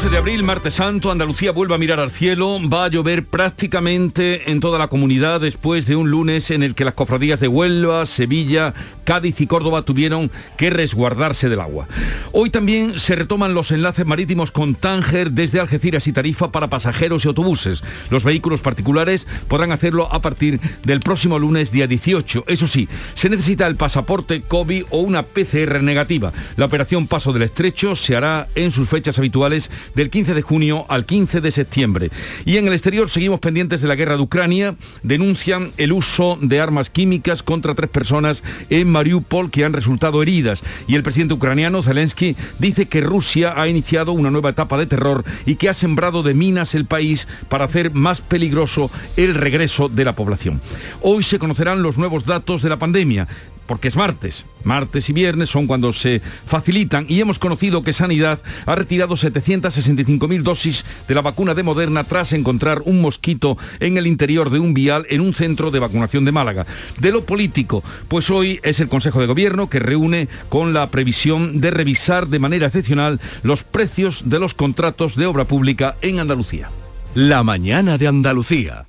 12 de abril, martes santo, Andalucía vuelve a mirar al cielo, va a llover prácticamente en toda la comunidad después de un lunes en el que las cofradías de Huelva, Sevilla, Cádiz y Córdoba tuvieron que resguardarse del agua. Hoy también se retoman los enlaces marítimos con Tánger desde Algeciras y Tarifa para pasajeros y autobuses. Los vehículos particulares podrán hacerlo a partir del próximo lunes día 18. Eso sí, se necesita el pasaporte COVID o una PCR negativa. La operación Paso del Estrecho se hará en sus fechas habituales del 15 de junio al 15 de septiembre. Y en el exterior seguimos pendientes de la guerra de Ucrania. Denuncian el uso de armas químicas contra tres personas en Mariupol que han resultado heridas. Y el presidente ucraniano Zelensky dice que Rusia ha iniciado una nueva etapa de terror y que ha sembrado de minas el país para hacer más peligroso el regreso de la población. Hoy se conocerán los nuevos datos de la pandemia porque es martes. Martes y viernes son cuando se facilitan y hemos conocido que Sanidad ha retirado 765.000 dosis de la vacuna de Moderna tras encontrar un mosquito en el interior de un vial en un centro de vacunación de Málaga. De lo político, pues hoy es el Consejo de Gobierno que reúne con la previsión de revisar de manera excepcional los precios de los contratos de obra pública en Andalucía. La mañana de Andalucía.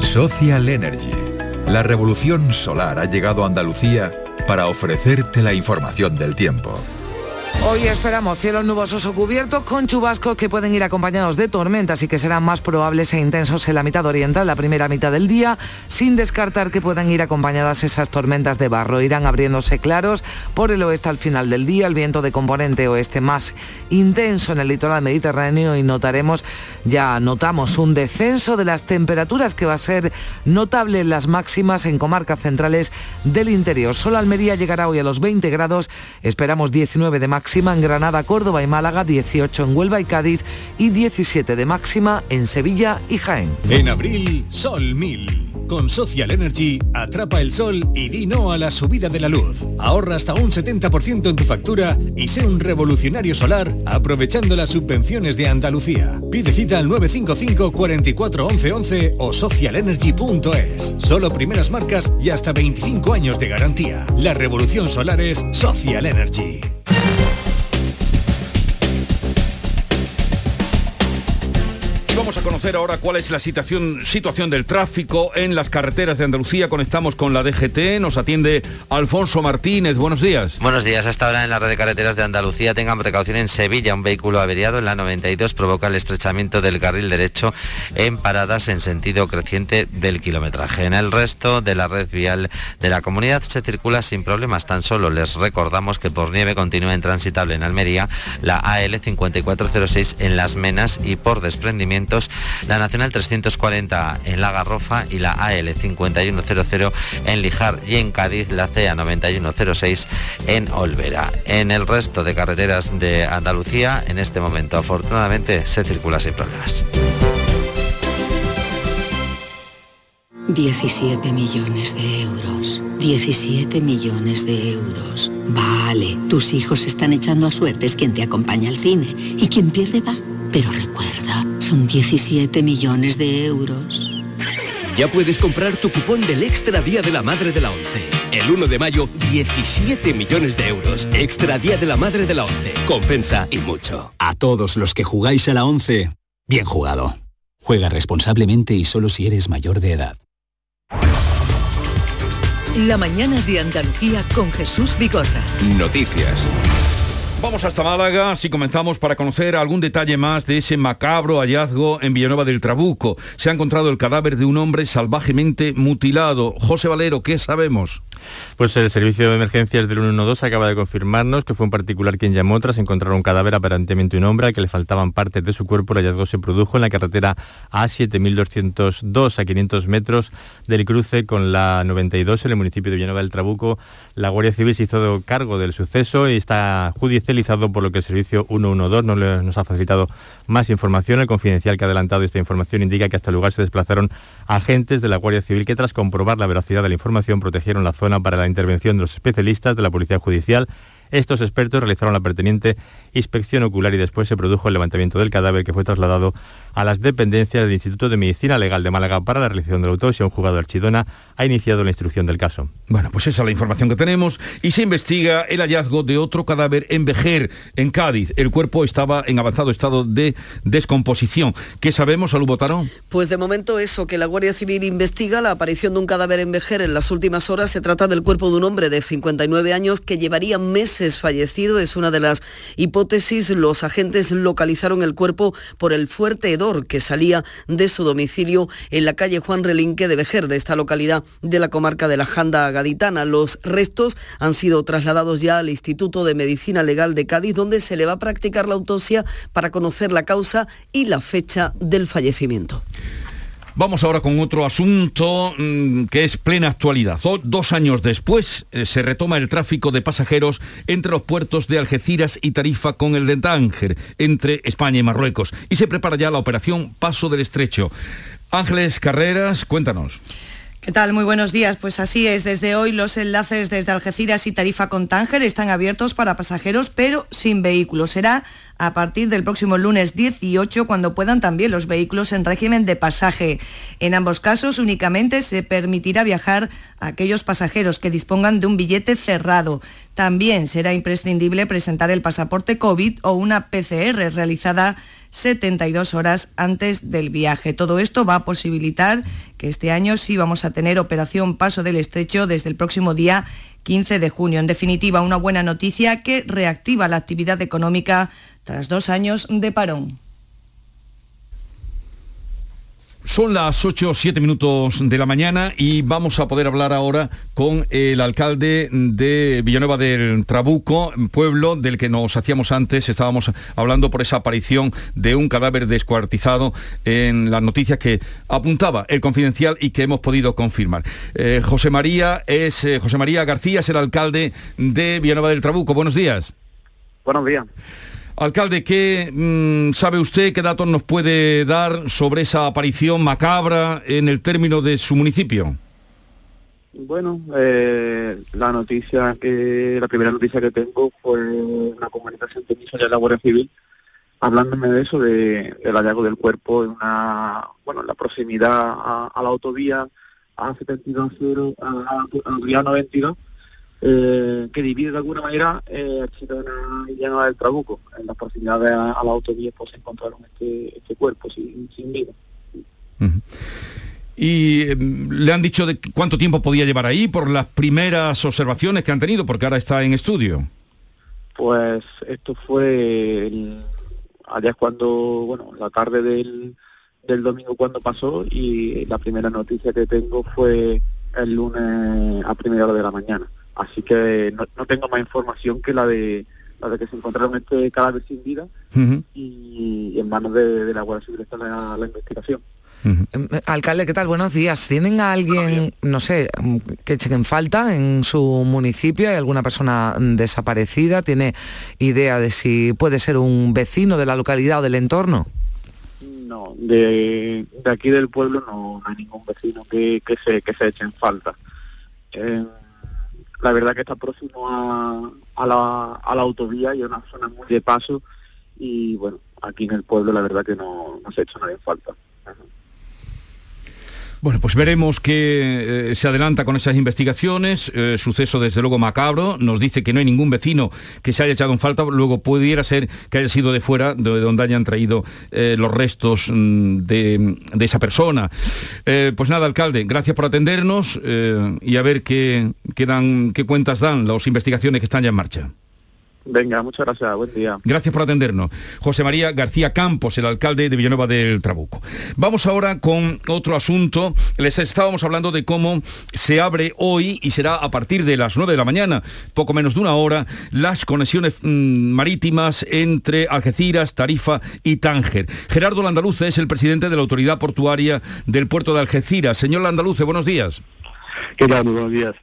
Social Energy. La revolución solar ha llegado a Andalucía para ofrecerte la información del tiempo. Hoy esperamos cielos nubosos o cubiertos con chubascos que pueden ir acompañados de tormentas y que serán más probables e intensos en la mitad oriental, la primera mitad del día, sin descartar que puedan ir acompañadas esas tormentas de barro. Irán abriéndose claros por el oeste al final del día, el viento de componente oeste más intenso en el litoral mediterráneo y notaremos, ya notamos un descenso de las temperaturas que va a ser notable en las máximas en comarcas centrales del interior. Solo Almería llegará hoy a los 20 grados, esperamos 19 de máxima máxima en Granada, Córdoba y Málaga, 18 en Huelva y Cádiz y 17 de máxima en Sevilla y Jaén. En abril, Sol 1000. Con Social Energy, atrapa el sol y di no a la subida de la luz. Ahorra hasta un 70% en tu factura y sé un revolucionario solar aprovechando las subvenciones de Andalucía. Pide cita al 955 44 11 11 o socialenergy.es. Solo primeras marcas y hasta 25 años de garantía. La revolución solar es Social Energy. Vamos a conocer ahora cuál es la situación, situación del tráfico en las carreteras de Andalucía. Conectamos con la DGT, nos atiende Alfonso Martínez. Buenos días. Buenos días. Hasta ahora en la red de carreteras de Andalucía tengan precaución en Sevilla. Un vehículo averiado en la 92 provoca el estrechamiento del carril derecho en paradas en sentido creciente del kilometraje. En el resto de la red vial de la comunidad se circula sin problemas. Tan solo les recordamos que por nieve continúa intransitable en Almería la AL 5406 en Las Menas y por desprendimiento la Nacional 340 en La Garrofa y la AL 5100 en Lijar y en Cádiz la CA 9106 en Olvera. En el resto de carreteras de Andalucía, en este momento afortunadamente se circula sin problemas. 17 millones de euros. 17 millones de euros. Vale, tus hijos están echando a suertes quien te acompaña al cine y quien pierde va. Pero recuerda, son 17 millones de euros. Ya puedes comprar tu cupón del Extra Día de la Madre de la ONCE. El 1 de mayo, 17 millones de euros. Extra Día de la Madre de la ONCE. Compensa y mucho. A todos los que jugáis a la ONCE, bien jugado. Juega responsablemente y solo si eres mayor de edad. La mañana de Andalucía con Jesús Bigorra. Noticias. Vamos hasta Málaga, si comenzamos para conocer algún detalle más de ese macabro hallazgo en Villanueva del Trabuco. Se ha encontrado el cadáver de un hombre salvajemente mutilado. José Valero, ¿qué sabemos? Pues el servicio de emergencias del 112 acaba de confirmarnos que fue un particular quien llamó tras encontrar un cadáver aparentemente un hombre al que le faltaban partes de su cuerpo. El hallazgo se produjo en la carretera A7202 a 500 metros del cruce con la 92 en el municipio de Villanueva del Trabuco. La Guardia Civil se hizo cargo del suceso y está judicializado por lo que el servicio 112 no nos ha facilitado más información. El confidencial que ha adelantado esta información indica que hasta el lugar se desplazaron agentes de la Guardia Civil que tras comprobar la veracidad de la información protegieron la zona para la intervención de los especialistas de la Policía Judicial. Estos expertos realizaron la pertinente inspección ocular y después se produjo el levantamiento del cadáver que fue trasladado a las dependencias del Instituto de Medicina Legal de Málaga para la realización de la autopsia. Un jugador de Archidona ha iniciado la instrucción del caso. Bueno, pues esa es la información que tenemos y se investiga el hallazgo de otro cadáver en Vejer, en Cádiz. El cuerpo estaba en avanzado estado de descomposición. ¿Qué sabemos, Salud Botaro? Pues de momento eso, que la Guardia Civil investiga la aparición de un cadáver en Vejer en las últimas horas. Se trata del cuerpo de un hombre de 59 años que llevaría meses fallecido. Es una de las hipótesis. Los agentes localizaron el cuerpo por el fuerte hedor que salía de su domicilio en la calle Juan Relinque de Vejer, de esta localidad de la comarca de la Janda Gaditana. Los restos han sido trasladados ya al Instituto de Medicina Legal de Cádiz, donde se le va a practicar la autopsia para conocer la causa y la fecha del fallecimiento. Vamos ahora con otro asunto mm, que es plena actualidad. dos años después eh, se retoma el tráfico de pasajeros entre los puertos de Algeciras y Tarifa con el de Tánger, entre España y Marruecos. Y se prepara ya la operación Paso del Estrecho. Ángeles Carreras, cuéntanos. ¿Qué tal? Muy buenos días. Pues así es, desde hoy los enlaces desde Algeciras y Tarifa con Tánger están abiertos para pasajeros, pero sin vehículos. Será a partir del próximo lunes 18 cuando puedan también los vehículos en régimen de pasaje. En ambos casos únicamente se permitirá viajar a aquellos pasajeros que dispongan de un billete cerrado. También será imprescindible presentar el pasaporte COVID o una PCR realizada 72 horas antes del viaje. Todo esto va a posibilitar que este año sí vamos a tener operación Paso del Estrecho desde el próximo día 15 de junio. En definitiva, una buena noticia que reactiva la actividad económica tras dos años de parón. Son las 8 o 7 minutos de la mañana y vamos a poder hablar ahora con el alcalde de Villanueva del Trabuco, pueblo del que nos hacíamos antes. Estábamos hablando por esa aparición de un cadáver descuartizado en las noticias que apuntaba el confidencial y que hemos podido confirmar. Eh, José María es eh, José María García, es el alcalde de Villanueva del Trabuco. Buenos días. Buenos días. Alcalde, ¿qué mm, sabe usted, qué datos nos puede dar sobre esa aparición macabra en el término de su municipio? Bueno, eh, la noticia que, la primera noticia que tengo fue una comunicación que hizo ya la Guardia Civil hablándome de eso, de, del hallazgo del cuerpo en una, bueno, en la proximidad a, la autovía A72, a, a, a, a 92, eh, que divide de alguna manera eh, Chirona y Llano del Trabuco. En las proximidades a, a la autovía pues encontraron este, este cuerpo sin, sin vida. ¿Y em, le han dicho de cuánto tiempo podía llevar ahí por las primeras observaciones que han tenido? Porque ahora está en estudio. Pues esto fue allá cuando, bueno, la tarde del, del domingo cuando pasó y la primera noticia que tengo fue el lunes a primera hora de la mañana. Así que no, tengo más información que la de la de que se encontraron este cadáver sin vida y, en manos de, la Guardia Civil está la, investigación. Em, alcalde, ¿qué tal? Buenos días. ¿Tienen a alguien, no sé, que echen en falta en su municipio? ¿Hay alguna persona desaparecida? ¿Tiene idea de si puede ser un vecino de la localidad o del entorno? No, de, aquí del pueblo no, hay ningún vecino que, se, que se eche en falta. Eh, la verdad que está próximo a, a, la, a la autovía y a una zona muy de paso y bueno, aquí en el pueblo la verdad que no, no se ha hecho nada en falta. Bueno, pues veremos qué eh, se adelanta con esas investigaciones. Eh, suceso desde luego macabro. Nos dice que no hay ningún vecino que se haya echado en falta. Luego pudiera ser que haya sido de fuera, de donde hayan traído eh, los restos mm, de, esa persona. pues nada, alcalde, gracias por atendernos y a ver qué, qué, dan, qué cuentas dan las investigaciones que están ya en marcha. Venga, muchas gracias, buen día. Gracias por atendernos. José María García Campos, el alcalde de Villanueva del Trabuco. Vamos ahora con otro asunto. Les estábamos hablando de cómo se abre hoy y será a partir de las 9 de la mañana, poco menos de una hora, las conexiones mm, marítimas entre Algeciras, Tarifa y Tánger. Gerardo Landaluce es el presidente de la Autoridad Portuaria del puerto de Algeciras. Señor Landaluce, buenos días. ¿Qué tal? buenos días.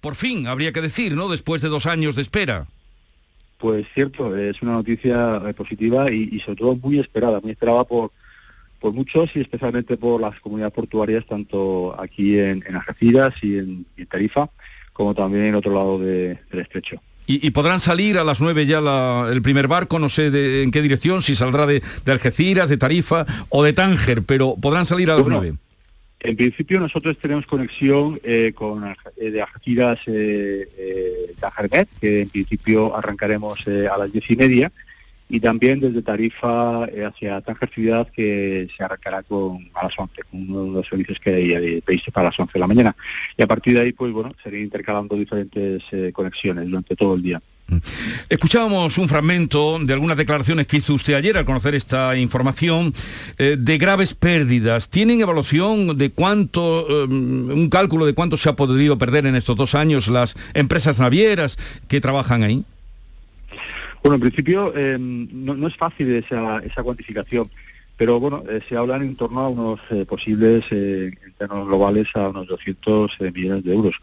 Por fin, habría que decir, ¿no? Después de dos años de espera. Pues cierto, es una noticia eh, positiva y, sobre todo muy esperada, muy esperada por, por muchos y especialmente por las comunidades portuarias, tanto aquí en, en Algeciras y en, Tarifa, como también en otro lado del estrecho. Y, podrán salir a las 9 ya el primer barco, no sé de, en qué dirección, si saldrá de, Algeciras, de Tarifa o de Tánger, pero podrán salir a las 9. En principio nosotros tenemos conexión eh, con eh, de Algeciras eh, eh que en principio arrancaremos a las diez y media, y también desde Tarifa hacia Tánger Ciudad, que se arrancará con, a las 11, con uno de los servicios que previsto para las 11 de la mañana. Y a partir de ahí, pues bueno, sería intercalando diferentes conexiones durante todo el día. Escuchábamos un fragmento de algunas declaraciones que hizo usted ayer al conocer esta información eh, de graves pérdidas. ¿Tienen evaluación de cuánto, eh, un cálculo de cuánto se ha podido perder en estos dos años las empresas navieras que trabajan ahí? Bueno, en principio eh, no, es fácil esa, cuantificación, pero bueno, se hablan en torno a unos posibles, en términos globales, a unos 200 millones de euros.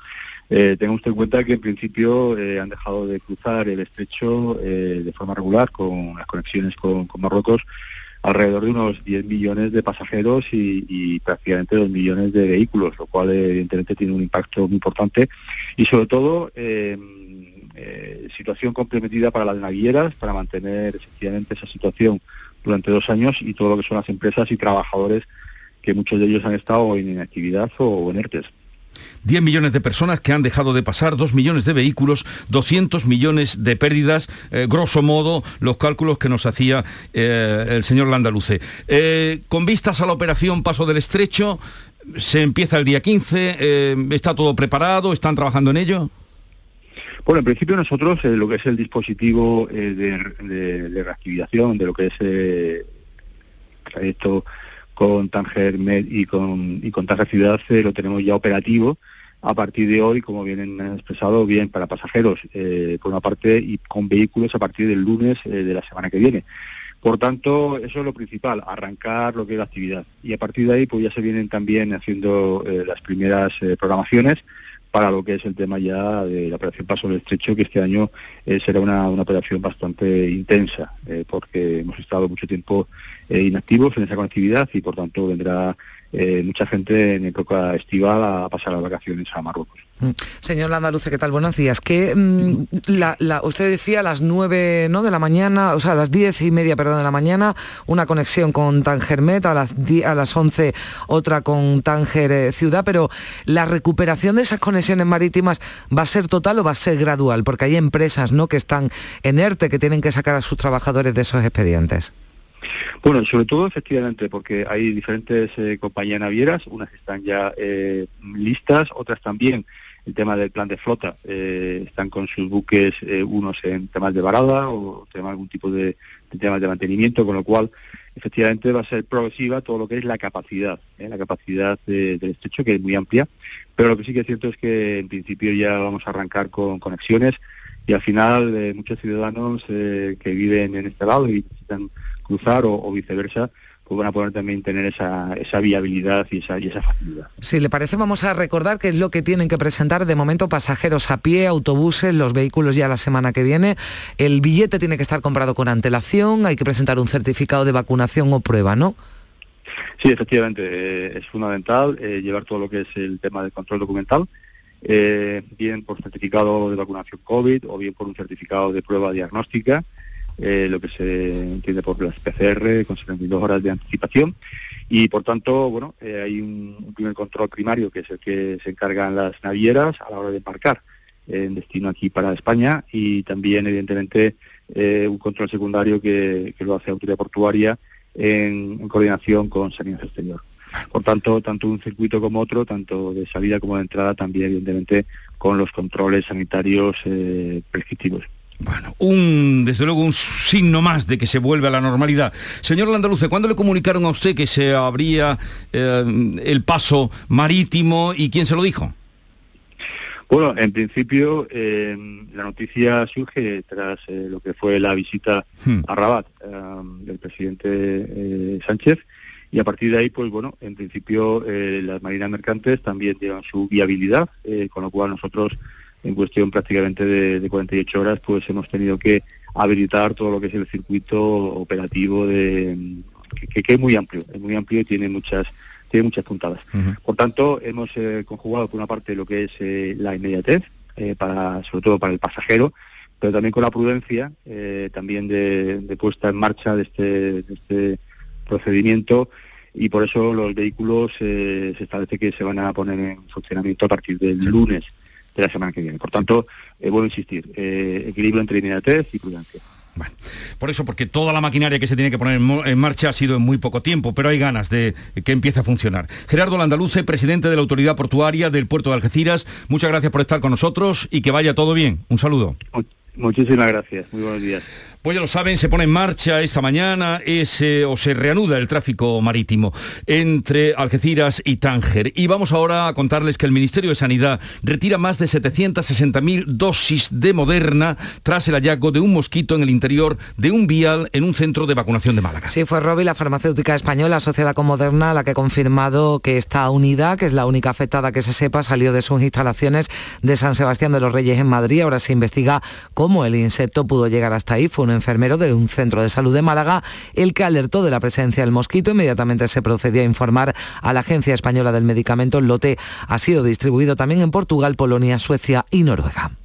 Eh, tenga usted en cuenta que en principio eh, han dejado de cruzar el estrecho eh, de forma regular con las conexiones con, Marruecos alrededor de unos 10 millones de pasajeros y, prácticamente 2 millones de vehículos, lo cual evidentemente tiene un impacto muy importante y sobre todo situación comprometida para las navieras, para mantener efectivamente esa situación durante dos años y todo lo que son las empresas y trabajadores que muchos de ellos han estado en inactividad o en ERTES. 10 millones de personas que han dejado de pasar, 2 millones de vehículos, 200 millones de pérdidas, eh, grosso modo los cálculos que nos hacía eh, el señor Landaluce. Eh, con vistas a la operación Paso del Estrecho, se empieza el día 15, ¿está todo preparado? ¿Están trabajando en ello? Bueno, en principio nosotros lo que es el dispositivo de, reactivación, de lo que es el trayecto con Tanger Med y con, y con Tanger Ciudad lo tenemos ya operativo a partir de hoy, como vienen expresado, bien para pasajeros, eh, por una parte, y con vehículos a partir del lunes eh, de la semana que viene. Por tanto, eso es lo principal, arrancar lo que es la actividad. Y a partir de ahí, pues ya se vienen también haciendo eh, las primeras programaciones para lo que es el tema ya de la operación Paso del Estrecho, que este año será una, una, operación bastante intensa, porque hemos estado mucho tiempo inactivos en esa conectividad y por tanto vendrá eh, mucha gente en época estival a pasar las vacaciones a Marruecos. Mm. Señor Landaluce, ¿qué tal? Buenos días. Que mm, usted decía a las 9 ¿no? de la mañana, o sea, a las diez y media perdón, de la mañana, una conexión con Tangermet, a las, a las 11 otra con Tanger eh, Ciudad, pero la recuperación de esas conexiones marítimas va a ser total o va a ser gradual, porque hay empresas ¿no? que están en ERTE, que tienen que sacar a sus trabajadores de esos expedientes. Bueno, sobre todo efectivamente porque hay diferentes eh, compañías navieras, unas están ya eh, listas, otras también. El tema del plan de flota, eh, están con sus buques unos en temas de varada o tema, algún tipo de, temas de mantenimiento, con lo cual efectivamente va a ser progresiva todo lo que es la capacidad, la capacidad del estrecho, que es muy amplia, pero lo que sí que es cierto es que en principio ya vamos a arrancar con conexiones y al final muchos ciudadanos que viven en este lado y necesitan cruzar o, viceversa, pues van a poder también tener esa, viabilidad y esa, y esa facilidad. Si le parece, vamos a recordar qué es lo que tienen que presentar de momento pasajeros a pie, autobuses, los vehículos ya la semana que viene. El billete tiene que estar comprado con antelación, hay que presentar un certificado de vacunación o prueba, ¿no? Sí, efectivamente, eh, es fundamental eh, llevar todo lo que es el tema del control documental, eh, bien por certificado de vacunación COVID o bien por un certificado de prueba diagnóstica eh, lo que se entiende por las PCR con 72 horas de anticipación y por tanto, bueno, eh, hay un, primer control primario que es el que se encargan las navieras a la hora de embarcar en destino aquí para España y también evidentemente eh, un control secundario que, lo hace autoridad portuaria en, coordinación con Sanidad Exterior. Por tanto, tanto un circuito como otro, tanto de salida como de entrada, también evidentemente con los controles sanitarios prescriptivos. Bueno, un, desde luego un signo más de que se vuelve a la normalidad. Señor Landaluce, ¿cuándo le comunicaron a usted que se abría eh, el paso marítimo y quién se lo dijo? Bueno, en principio eh, la noticia surge tras eh, lo que fue la visita hmm. a Rabat del presidente Sánchez y a partir de ahí, pues bueno, en principio las marinas mercantes también llevan su viabilidad, con lo cual nosotros en cuestión prácticamente de, 48 horas, pues hemos tenido que habilitar todo lo que es el circuito operativo de que, es muy amplio, es muy amplio y tiene muchas tiene muchas puntadas. Por tanto, hemos eh, conjugado por una parte lo que es eh, la inmediatez, eh, para sobre todo para el pasajero, pero también con la prudencia, también de, puesta en marcha de este, de este procedimiento y por eso los vehículos eh, se establece que se van a poner en funcionamiento a partir del lunes de la semana que viene. Por tanto, eh, vuelvo a insistir, eh, equilibrio entre inmediatez y prudencia. Bueno, por eso, porque toda la maquinaria que se tiene que poner en marcha ha sido en muy poco tiempo, pero hay ganas de que empiece a funcionar. Gerardo Landaluce, presidente de la Autoridad Portuaria del Puerto de Algeciras, muchas gracias por estar con nosotros y que vaya todo bien. Un saludo. Muchísimas gracias. Muy buenos días. Pues ya lo saben, se pone en marcha esta mañana o se reanuda el tráfico marítimo entre Algeciras y Tánger. Y vamos ahora a contarles que el Ministerio de Sanidad retira más de 760.000 dosis de Moderna tras el hallazgo de un mosquito en el interior de un vial en un centro de vacunación de Málaga. Sí, fue Robi, la farmacéutica española asociada con Moderna, la que ha confirmado que esta unidad, que es la única afectada que se sepa, salió de sus instalaciones de San Sebastián de los Reyes en Madrid. Ahora se investiga cómo el insecto pudo llegar hasta ahí. Un enfermero de un centro de salud de Málaga el que alertó de la presencia del mosquito. Inmediatamente se procedió a informar a la Agencia Española del Medicamento. El lote ha sido distribuido también en Portugal, Polonia, Suecia y Noruega.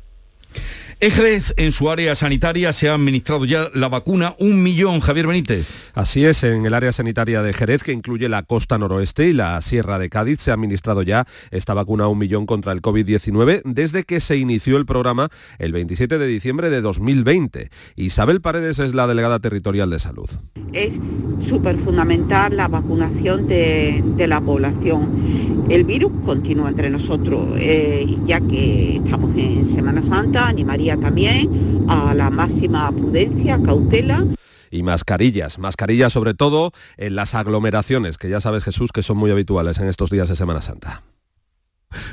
En en su área sanitaria, se ha administrado ya la vacuna un millón, Javier Benítez. Así es, en el área sanitaria de Jerez, que incluye la costa noroeste y la sierra de Cádiz, se ha administrado ya esta vacuna un millón contra el COVID-19 desde que se inició el programa el 27 de diciembre de 2020. Isabel Paredes es la delegada territorial de salud. Es súper fundamental la vacunación de, la población. El virus continúa entre nosotros, eh, ya que estamos en Semana Santa, animaría también a la máxima prudencia, cautela y mascarillas. Mascarillas sobre todo en las aglomeraciones, que ya sabes Jesús que son muy habituales en estos días de Semana Santa.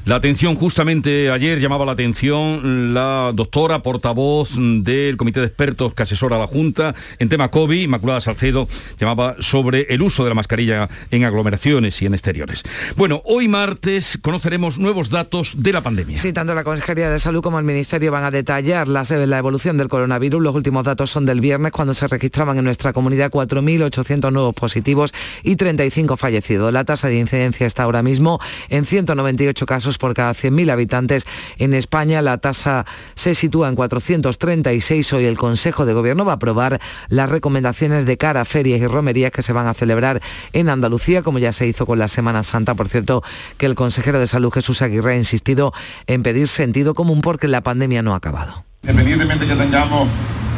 La atención, justamente ayer llamaba la atención la doctora portavoz del Comité de Expertos que asesora a la Junta en tema COVID, Inmaculada Salcedo, llamaba sobre el uso de la mascarilla en aglomeraciones y en exteriores. Bueno, hoy martes conoceremos nuevos datos de la pandemia. Sí, tanto la Consejería de Salud como el Ministerio van a detallar la, la evolución del coronavirus. Los últimos datos son del viernes, cuando se registraban en nuestra comunidad 4.800 nuevos positivos y 35 fallecidos. La tasa de incidencia está ahora mismo en 198 casos por cada 100.000 habitantes en España. La tasa se sitúa en 436. Hoy el Consejo de Gobierno va a aprobar las recomendaciones de cara a ferias y romerías que se van a celebrar en Andalucía, como ya se hizo con la Semana Santa. Por cierto, que el consejero de Salud Jesús Aguirre ha insistido en pedir sentido común porque la pandemia no ha acabado. Independientemente que tengamos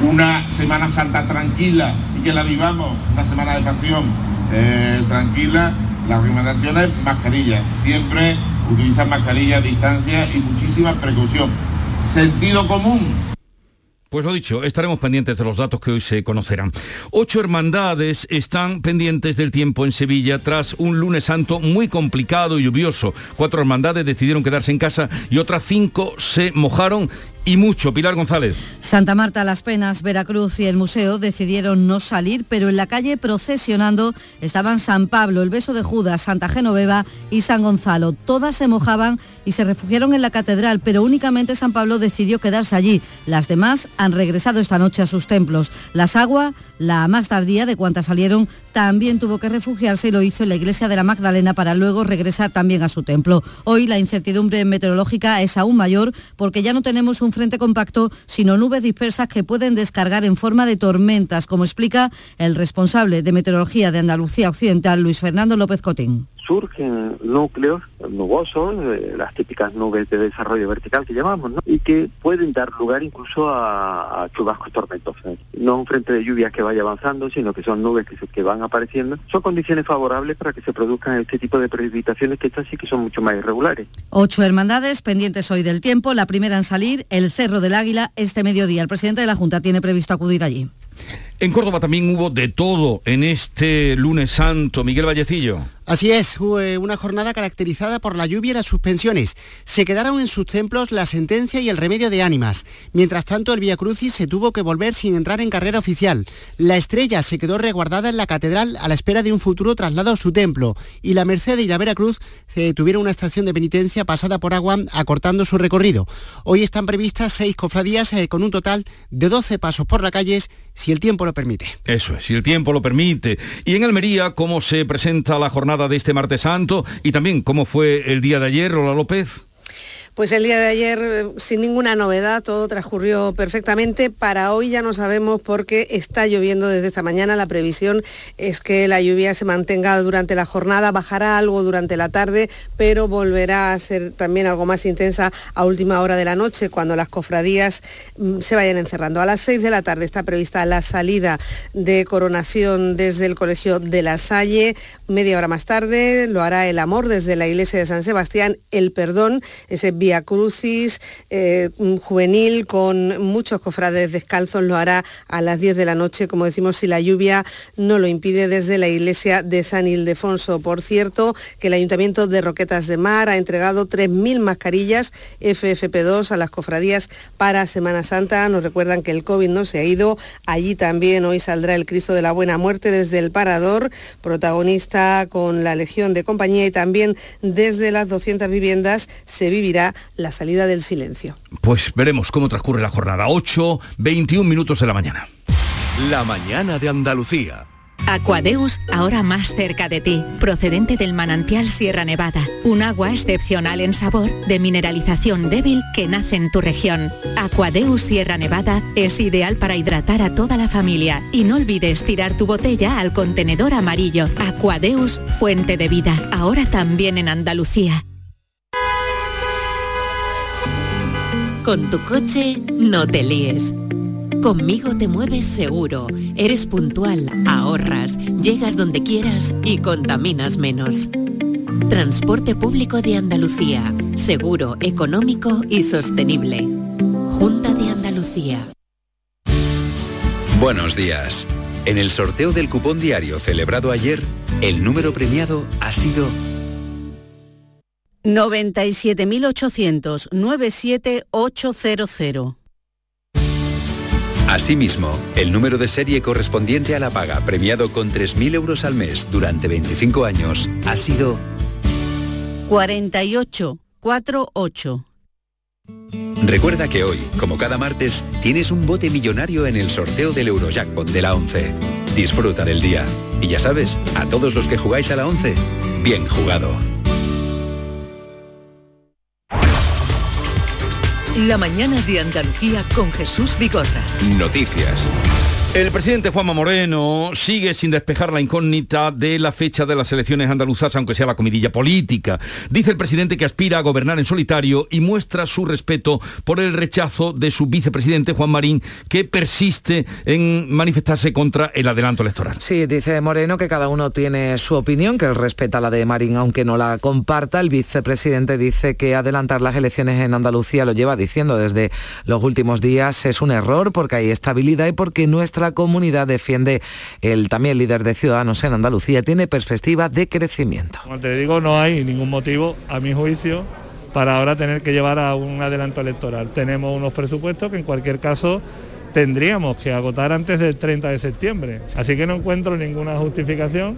una Semana Santa tranquila y que la vivamos, una semana de pasión eh, tranquila, las recomendaciones mascarilla, siempre utilizar mascarilla, distancia y muchísima precaución. Sentido común. Pues lo dicho, estaremos pendientes de los datos que hoy se conocerán. Ocho hermandades están pendientes del tiempo en Sevilla tras un lunes santo muy complicado y lluvioso. Cuatro hermandades decidieron quedarse en casa y otras cinco se mojaron y mucho. Pilar González. Santa Marta, Las Penas, Veracruz y el museo decidieron no salir, pero en la calle procesionando estaban San Pablo, el Beso de Judas, Santa Genoveva y San Gonzalo. Todas se mojaban y se refugiaron en la catedral, pero únicamente San Pablo decidió quedarse allí. Las demás han regresado esta noche a sus templos. Las Agua, la más tardía de cuantas salieron, también tuvo que refugiarse y lo hizo en la iglesia de la Magdalena para luego regresar también a su templo. Hoy la incertidumbre meteorológica es aún mayor porque ya no tenemos un frente compacto, sino nubes dispersas que pueden descargar en forma de tormentas, como explica el responsable de meteorología de Andalucía Occidental, Luis Fernando López Cotín surgen núcleos nubosos, eh, las típicas nubes de desarrollo vertical que llamamos, ¿no? y que pueden dar lugar incluso a, chubascos tormentosos. No un frente de lluvias que vaya avanzando, sino que son nubes que, que van apareciendo. Son condiciones favorables para que se produzcan este tipo de precipitaciones que estas sí que son mucho más irregulares. Ocho hermandades pendientes hoy del tiempo. La primera en salir, el Cerro del Águila, este mediodía. El presidente de la Junta tiene previsto acudir allí. En Córdoba también hubo de todo en este lunes santo. Miguel Vallecillo. Así es, una jornada caracterizada por la lluvia y las suspensiones. Se quedaron en sus templos la sentencia y el remedio de ánimas. Mientras tanto, el Via Crucis se tuvo que volver sin entrar en carrera oficial. La estrella se quedó resguardada en la catedral a la espera de un futuro traslado a su templo. Y la Merced y la Veracruz se tuvieron una estación de penitencia pasada por agua acortando su recorrido. Hoy están previstas seis cofradías eh, con un total de 12 pasos por las calles si el tiempo lo permite. Eso es, si el tiempo lo permite. Y en Almería, ¿cómo se presenta la jornada de este martes santo? Y también, ¿cómo fue el día de ayer, Lola López? Pues el día de ayer, eh, sin ninguna novedad, todo transcurrió perfectamente. Para hoy ya no sabemos por qué está lloviendo desde esta mañana. La previsión es que la lluvia se mantenga durante la jornada, bajará algo durante la tarde, pero volverá a ser también algo más intensa a última hora de la noche, cuando las cofradías mm, se vayan encerrando. A las seis de la tarde está prevista la salida de coronación desde el Colegio de la Salle. Media hora más tarde lo hará el amor desde la iglesia de San Sebastián, el perdón, ese Via Crucis eh, juvenil con muchos cofrades descalzos lo hará a las 10 de la noche, como decimos, si la lluvia no lo impide desde la iglesia de San Ildefonso. Por cierto, que el Ayuntamiento de Roquetas de Mar ha entregado 3.000 mascarillas FFP2 a las cofradías para Semana Santa. Nos recuerdan que el COVID no se ha ido. Allí también hoy saldrá el Cristo de la Buena Muerte desde el Parador, protagonista con la Legión de Compañía y también desde las 200 viviendas se vivirá la salida del silencio. Pues veremos cómo transcurre la jornada. 8, 21 minutos de la mañana. La mañana de Andalucía. Aquadeus, ahora más cerca de ti, procedente del manantial Sierra Nevada, un agua excepcional en sabor, de mineralización débil que nace en tu región. Aquadeus Sierra Nevada es ideal para hidratar a toda la familia y no olvides tirar tu botella al contenedor amarillo. Aquadeus, fuente de vida, ahora también en Andalucía. Con tu coche no te líes. Conmigo te mueves seguro, eres puntual, ahorras, llegas donde quieras y contaminas menos. Transporte público de Andalucía, seguro, económico y sostenible. Junta de Andalucía. Buenos días. En el sorteo del cupón diario celebrado ayer, el número premiado ha sido 97.800 97800. Asimismo, el número de serie correspondiente a la paga premiado con 3.000 euros al mes durante 25 años ha sido 4848. Recuerda que hoy, como cada martes, tienes un bote millonario en el sorteo del Eurojackpot de la 11. Disfruta del día. Y ya sabes, a todos los que jugáis a la 11, bien jugado. La mañana de Andalucía con Jesús Vigorra. Noticias. El presidente Juanma Moreno sigue sin despejar la incógnita de la fecha de las elecciones andaluzas, aunque sea la comidilla política. Dice el presidente que aspira a gobernar en solitario y muestra su respeto por el rechazo de su vicepresidente Juan Marín, que persiste en manifestarse contra el adelanto electoral. Sí, dice Moreno que cada uno tiene su opinión, que él respeta la de Marín aunque no la comparta. El vicepresidente dice que adelantar las elecciones en Andalucía, lo lleva diciendo desde los últimos días, es un error porque hay estabilidad y porque nuestra comunidad defiende el también líder de Ciudadanos en Andalucía, tiene perspectiva de crecimiento. Como te digo, no hay ningún motivo, a mi juicio, para ahora tener que llevar a un adelanto electoral. Tenemos unos presupuestos que en cualquier caso tendríamos que agotar antes del 30 de septiembre. Así que no encuentro ninguna justificación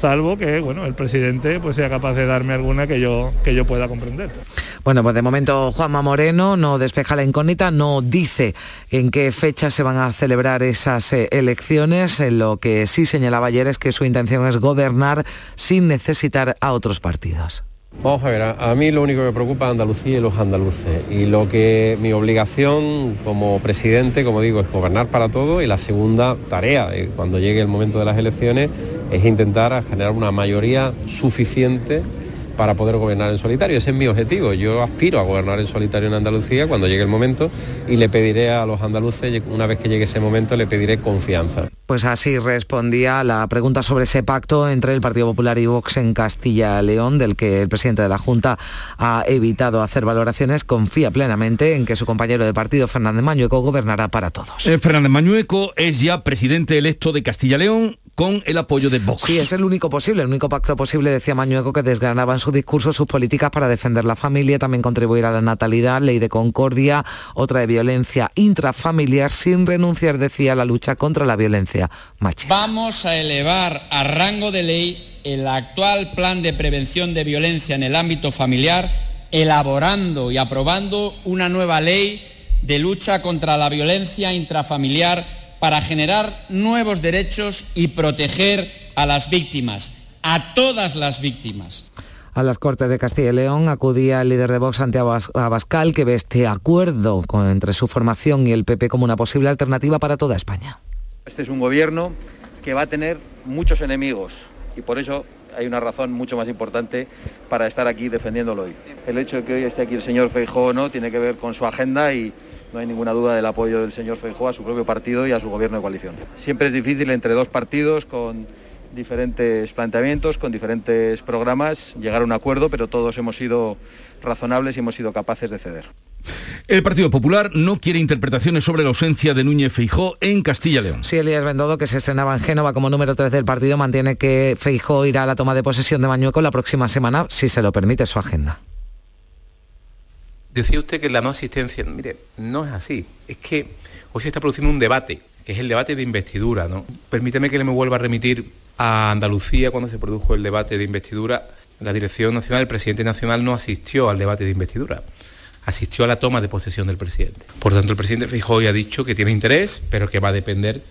salvo que bueno, el presidente pues sea capaz de darme alguna que yo, que yo pueda comprender. Bueno, pues de momento Juanma Moreno no despeja la incógnita, no dice en qué fecha se van a celebrar esas eh, elecciones. En lo que sí señalaba ayer es que su intención es gobernar sin necesitar a otros partidos. Vamos a ver, a, mí lo único que me preocupa es Andalucía y los andaluces. Y lo que mi obligación como presidente, como digo, es gobernar para todo y la segunda tarea, eh, cuando llegue el momento de las elecciones, es intentar generar una mayoría suficiente para poder gobernar en solitario. Ese es mi objetivo. Yo aspiro a gobernar en solitario en Andalucía cuando llegue el momento y le pediré a los andaluces, una vez que llegue ese momento, le pediré confianza. Pues así respondía la pregunta sobre ese pacto entre el Partido Popular y Vox en Castilla-León, del que el presidente de la Junta ha evitado hacer valoraciones. Confía plenamente en que su compañero de partido, Fernández Mañueco, gobernará para todos. Eh, Fernández Mañueco es ya presidente electo de Castilla-León con el apoyo de Vox. Sí, es el único posible, el único pacto posible, decía Mañueco, que desgranaba en su discurso sus políticas para defender la familia, también contribuir a la natalidad, ley de concordia, otra de violencia intrafamiliar, sin renunciar, decía, a la lucha contra la violencia machista. Vamos a elevar a rango de ley el actual plan de prevención de violencia en el ámbito familiar, elaborando y aprobando una nueva ley de lucha contra la violencia intrafamiliar para generar nuevos derechos y proteger a las víctimas, a todas las víctimas. A las Cortes de Castilla y León acudía el líder de Vox, Santiago Abascal, que ve este acuerdo entre su formación y el PP como una posible alternativa para toda España. Este es un gobierno que va a tener muchos enemigos y por eso hay una razón mucho más importante para estar aquí defendiéndolo hoy. El hecho de que hoy esté aquí el señor Feijóo no tiene que ver con su agenda y no hay ninguna duda del apoyo del señor Feijóo a su propio partido y a su gobierno de coalición. Siempre es difícil entre dos partidos con diferentes planteamientos, con diferentes programas, llegar a un acuerdo, pero todos hemos sido razonables y hemos sido capaces de ceder. El Partido Popular no quiere interpretaciones sobre la ausencia de Núñez Feijó en Castilla y León. Sí, Elías Bendodo, que se estrenaba en Génova como número 3 del partido, mantiene que Feijó irá a la toma de posesión de Mañueco la próxima semana, si se lo permite su agenda. Decía usted que la no asistencia, mire, no es así. Es que hoy se está produciendo un debate, que es el debate de investidura, ¿no? Permíteme que le me vuelva a remitir a Andalucía cuando se produjo el debate de investidura. La Dirección Nacional, el presidente nacional no asistió al debate de investidura asistió a la toma de posesión del presidente. Por tanto, el presidente Feijóo ha dicho que tiene interés, pero que va a depender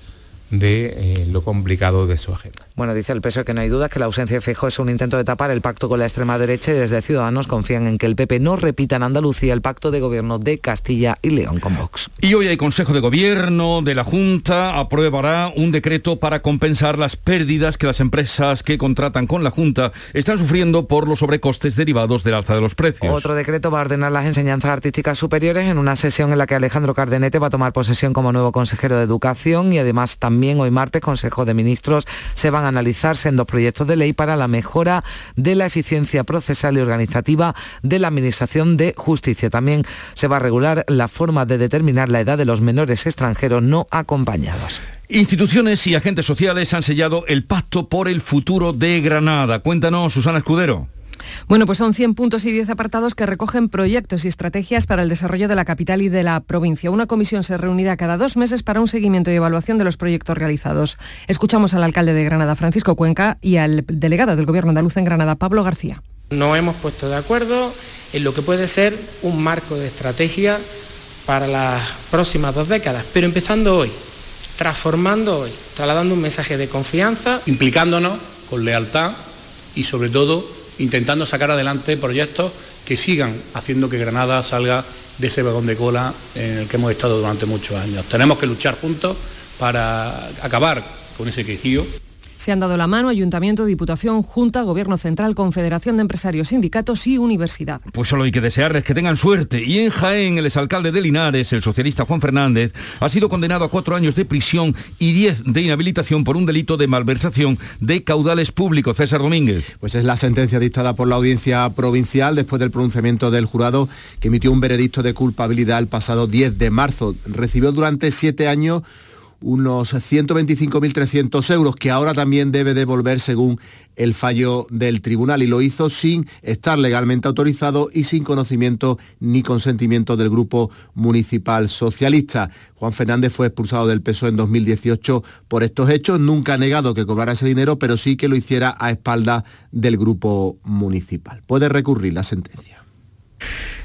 de eh, lo complicado de su agenda. Bueno, dice el PSOE que no hay dudas que la ausencia de Feijóo es un intento de tapar el pacto con la extrema derecha y desde Ciudadanos confían en que el PP no repita en Andalucía el pacto de gobierno de Castilla y León con Vox. Y hoy hay Consejo de Gobierno de la Junta aprobará un decreto para compensar las pérdidas que las empresas que contratan con la Junta están sufriendo por los sobrecostes derivados del alza de los precios. Otro decreto va a ordenar las enseñanzas artísticas superiores en una sesión en la que Alejandro Cardenete va a tomar posesión como nuevo consejero de Educación y además también hoy martes Consejo de Ministros se van a analizarse en dos proyectos de ley para la mejora de la eficiencia procesal y organizativa de la Administración de Justicia. También se va a regular la forma de determinar la edad de los menores extranjeros no acompañados. Instituciones y agentes sociales han sellado el pacto por el futuro de Granada. Cuéntanos, Susana Escudero. Bueno, pues son 100 puntos y 10 apartados que recogen proyectos y estrategias para el desarrollo de la capital y de la provincia. Una comisión se reunirá cada dos meses para un seguimiento y evaluación de los proyectos realizados. Escuchamos al alcalde de Granada, Francisco Cuenca, y al delegado del Gobierno andaluz en Granada, Pablo García. Nos hemos puesto de acuerdo en lo que puede ser un marco de estrategia para las próximas dos décadas, pero empezando hoy, transformando hoy, trasladando un mensaje de confianza. Implicándonos con lealtad y sobre todo intentando sacar adelante proyectos que sigan haciendo que Granada salga de ese vagón de cola en el que hemos estado durante muchos años. Tenemos que luchar juntos para acabar con ese quejío se han dado la mano Ayuntamiento, Diputación, Junta, Gobierno Central, Confederación de Empresarios, Sindicatos y Universidad. Pues solo hay que desearles que tengan suerte. Y en Jaén, el exalcalde de Linares, el socialista Juan Fernández, ha sido condenado a cuatro años de prisión y diez de inhabilitación por un delito de malversación de caudales públicos. César Domínguez. Pues es la sentencia dictada por la audiencia provincial después del pronunciamiento del jurado que emitió un veredicto de culpabilidad el pasado 10 de marzo. Recibió durante siete años unos 125.300 euros que ahora también debe devolver según el fallo del tribunal y lo hizo sin estar legalmente autorizado y sin conocimiento ni consentimiento del grupo municipal socialista. Juan Fernández fue expulsado del PSOE en 2018 por estos hechos, nunca ha negado que cobrara ese dinero, pero sí que lo hiciera a espalda del grupo municipal. Puede recurrir la sentencia.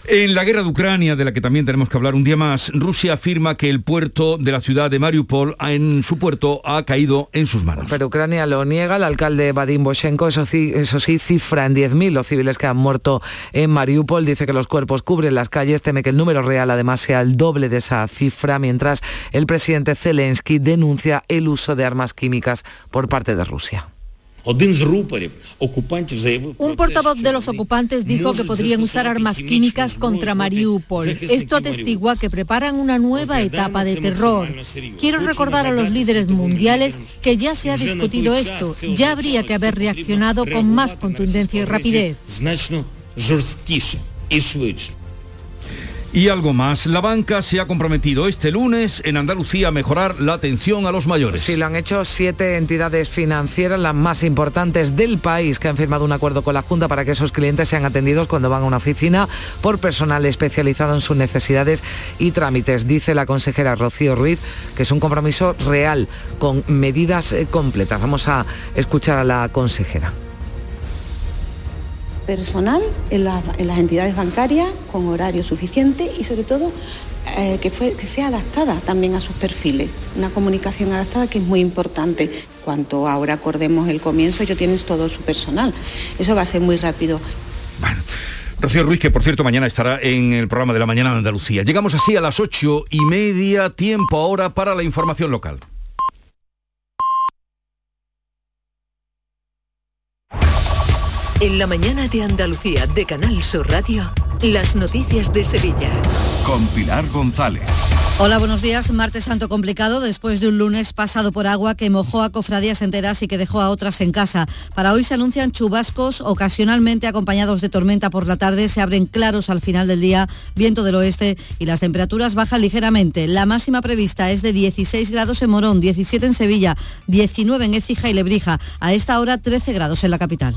En la guerra de Ucrania, de la que también tenemos que hablar un día más, Rusia afirma que el puerto de la ciudad de Mariupol, en su puerto, ha caído en sus manos. Pero Ucrania lo niega. El alcalde Vadim Boshenko, eso sí, eso sí cifra en 10.000 los civiles que han muerto en Mariupol. Dice que los cuerpos cubren las calles. Teme que el número real además sea el doble de esa cifra, mientras el presidente Zelensky denuncia el uso de armas químicas por parte de Rusia. Un portavoz de los ocupantes dijo que podrían usar armas químicas contra Mariupol. Esto atestigua que preparan una nueva etapa de terror. Quiero recordar a los líderes mundiales que ya se ha discutido esto. Ya habría que haber reaccionado con más contundencia y rapidez. Y algo más, la banca se ha comprometido este lunes en Andalucía a mejorar la atención a los mayores. Sí, lo han hecho siete entidades financieras, las más importantes del país, que han firmado un acuerdo con la Junta para que esos clientes sean atendidos cuando van a una oficina por personal especializado en sus necesidades y trámites. Dice la consejera Rocío Ruiz que es un compromiso real con medidas eh, completas. Vamos a escuchar a la consejera personal en, las entidades bancarias con horario suficiente y sobre todo eh, que, fue, que sea adaptada también a sus perfiles. Una comunicación adaptada que es muy importante. cuanto ahora acordemos el comienzo, ellos tienes todo su personal. Eso va a ser muy rápido. Rocío Ruiz, que por cierto mañana estará en el programa de la mañana de Andalucía. Llegamos así a las ocho y media, tiempo ahora para la información local. En la mañana de Andalucía de Canal Sur Radio, las noticias de Sevilla. Con Pilar González. Hola, buenos días. Martes Santo complicado después de un lunes pasado por agua que mojó a cofradías enteras y que dejó a otras en casa. Para hoy se anuncian chubascos ocasionalmente acompañados de tormenta por la tarde. Se abren claros al final del día, viento del oeste y las temperaturas bajan ligeramente. La máxima prevista es de 16 grados en Morón, 17 en Sevilla, 19 en Écija y Lebrija. A esta hora 13 grados en la capital.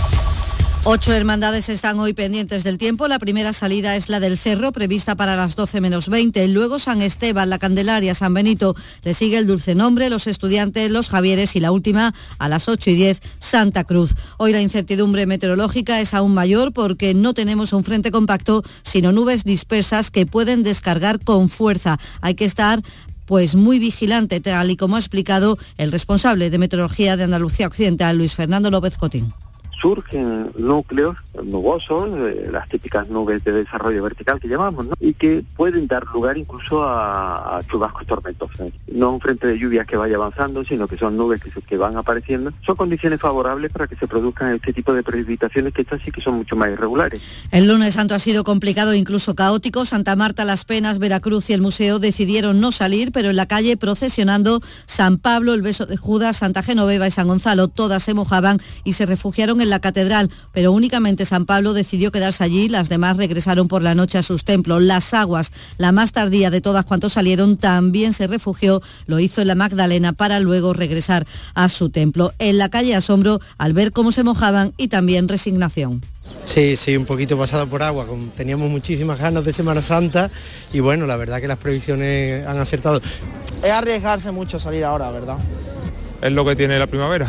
Ocho hermandades están hoy pendientes del tiempo. La primera salida es la del Cerro, prevista para las 12 menos 20. Luego San Esteban, la Candelaria, San Benito. Le sigue el Dulce Nombre, los estudiantes, los Javieres y la última a las 8 y 10, Santa Cruz. Hoy la incertidumbre meteorológica es aún mayor porque no tenemos un frente compacto, sino nubes dispersas que pueden descargar con fuerza. Hay que estar pues muy vigilante, tal y como ha explicado el responsable de Meteorología de Andalucía Occidental, Luis Fernando López Cotín surgen núcleos nubosos, eh, las típicas nubes de desarrollo vertical que llamamos, y que pueden dar lugar incluso a, a, chubascos tormentosos. No un frente de lluvia que vaya avanzando, sino que son nubes que, se, que van apareciendo. Son condiciones favorables para que se produzcan este tipo de precipitaciones que estas sí que son mucho más irregulares. El lunes santo ha sido complicado incluso caótico. Santa Marta, Las Penas, Veracruz y el museo decidieron no salir, pero en la calle procesionando San Pablo, el Beso de Judas, Santa Genoveva y San Gonzalo, todas se mojaban y se refugiaron en la catedral, pero únicamente San Pablo decidió quedarse allí, las demás regresaron por la noche a sus templos. Las aguas, la más tardía de todas cuantos salieron, también se refugió, lo hizo en la Magdalena para luego regresar a su templo. En la calle Asombro, al ver cómo se mojaban y también resignación. Sí, sí, un poquito pasado por agua. Teníamos muchísimas ganas de Semana Santa y bueno, la verdad que las previsiones han acertado. Es arriesgarse mucho salir ahora, ¿verdad? Es lo que tiene la primavera.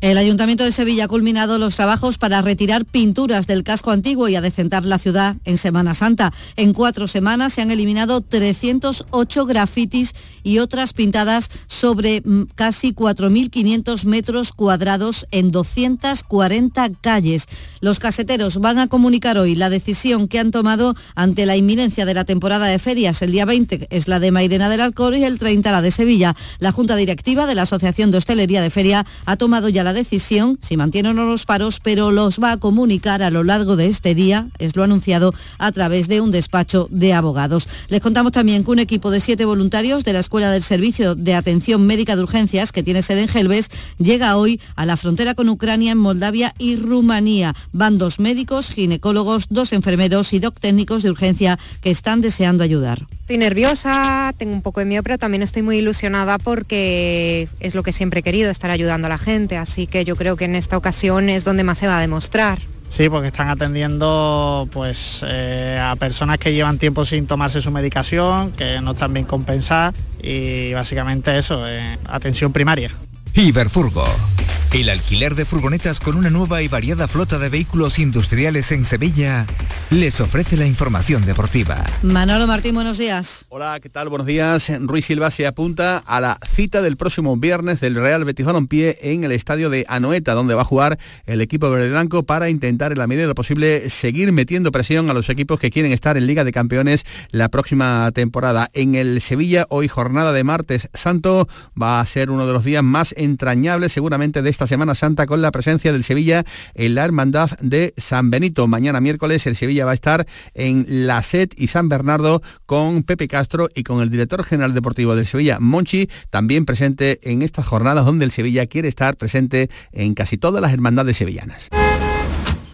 El Ayuntamiento de Sevilla ha culminado los trabajos para retirar pinturas del casco antiguo y adecentar la ciudad en Semana Santa. En cuatro semanas se han eliminado 308 grafitis y otras pintadas sobre mm, casi 4.500 metros cuadrados en 240 calles. Los caseteros van a comunicar hoy la decisión que han tomado ante la inminencia de la temporada de ferias. El día 20 es la de Mairena del Alcor y el 30 la de Sevilla. La Junta Directiva de la Asociación de Hostelería de Feria ha tomado ya la decisión, si mantienen los paros, pero los va a comunicar a lo largo de este día, es lo anunciado a través de un despacho de abogados. Les contamos también que un equipo de siete voluntarios de la Escuela del Servicio de Atención Médica de Urgencias, que tiene sede en Gelbes, llega hoy a la frontera con Ucrania en Moldavia y Rumanía. Van dos médicos, ginecólogos, dos enfermeros y dos técnicos de urgencia que están deseando ayudar. Estoy nerviosa, tengo un poco de miedo, pero también estoy muy ilusionada porque es lo que siempre he querido, estar ayudando a la gente. Así que yo creo que en esta ocasión es donde más se va a demostrar. Sí, porque están atendiendo pues, eh, a personas que llevan tiempo sin tomarse su medicación, que no están bien compensadas y básicamente eso, eh, atención primaria. Iberfurgo. El alquiler de furgonetas con una nueva y variada flota de vehículos industriales en Sevilla les ofrece la información deportiva. Manolo Martín, buenos días. Hola, ¿qué tal? Buenos días. Ruiz Silva se apunta a la cita del próximo viernes del Real Betis Balompié en el estadio de Anoeta, donde va a jugar el equipo verde blanco para intentar en la medida de lo posible seguir metiendo presión a los equipos que quieren estar en Liga de Campeones la próxima temporada. En el Sevilla, hoy jornada de martes santo, va a ser uno de los días más entrañables seguramente de esta Semana Santa con la presencia del Sevilla en la Hermandad de San Benito. Mañana miércoles el Sevilla va a estar en La Set y San Bernardo con Pepe Castro y con el director general deportivo del Sevilla, Monchi, también presente en estas jornadas donde el Sevilla quiere estar presente en casi todas las hermandades sevillanas.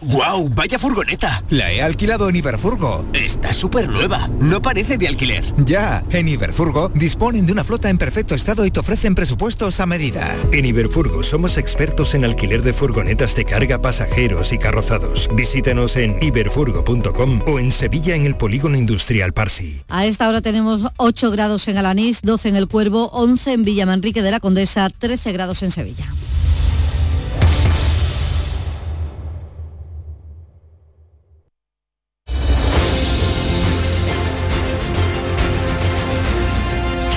¡Guau! ¡Vaya furgoneta! La he alquilado en Iberfurgo. Está súper nueva. No parece de alquiler. Ya, en Iberfurgo disponen de una flota en perfecto estado y te ofrecen presupuestos a medida. En Iberfurgo somos expertos en alquiler de furgonetas de carga, pasajeros y carrozados. Visítanos en iberfurgo.com o en Sevilla en el Polígono Industrial Parsi. A esta hora tenemos 8 grados en Alanís, 12 en El Cuervo, 11 en Villamanrique de la Condesa, 13 grados en Sevilla.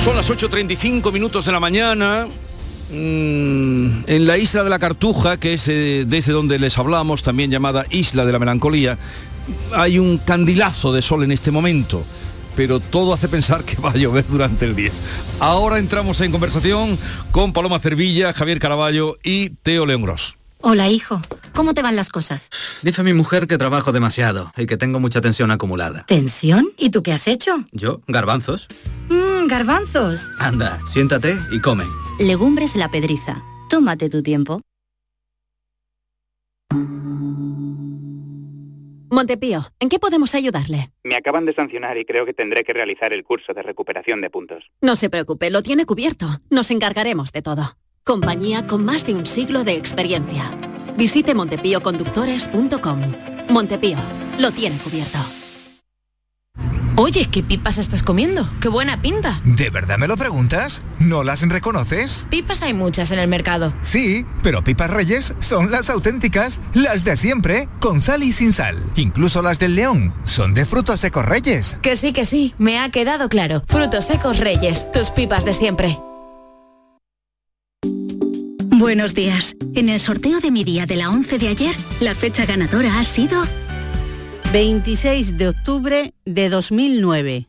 Son las 8.35 minutos de la mañana. Mm, en la isla de la Cartuja, que es eh, desde donde les hablamos, también llamada Isla de la Melancolía, hay un candilazo de sol en este momento, pero todo hace pensar que va a llover durante el día. Ahora entramos en conversación con Paloma Cervilla, Javier Caraballo y Teo León Gross. Hola, hijo. ¿Cómo te van las cosas? Dice mi mujer que trabajo demasiado y que tengo mucha tensión acumulada. ¿Tensión? ¿Y tú qué has hecho? ¿Yo? ¿Garbanzos? Mmm, garbanzos. Anda, siéntate y come. Legumbres la pedriza. Tómate tu tiempo. Montepío, ¿en qué podemos ayudarle? Me acaban de sancionar y creo que tendré que realizar el curso de recuperación de puntos. No se preocupe, lo tiene cubierto. Nos encargaremos de todo. Compañía con más de un siglo de experiencia. Visite montepíoconductores.com. Montepío, lo tiene cubierto. Oye, ¿qué pipas estás comiendo? ¡Qué buena pinta! ¿De verdad me lo preguntas? ¿No las reconoces? Pipas hay muchas en el mercado. Sí, pero pipas reyes son las auténticas, las de siempre, con sal y sin sal. Incluso las del león son de frutos secos reyes. Que sí, que sí, me ha quedado claro. Frutos secos reyes, tus pipas de siempre. Buenos días. En el sorteo de mi día de la 11 de ayer, la fecha ganadora ha sido 26 de octubre de 2009.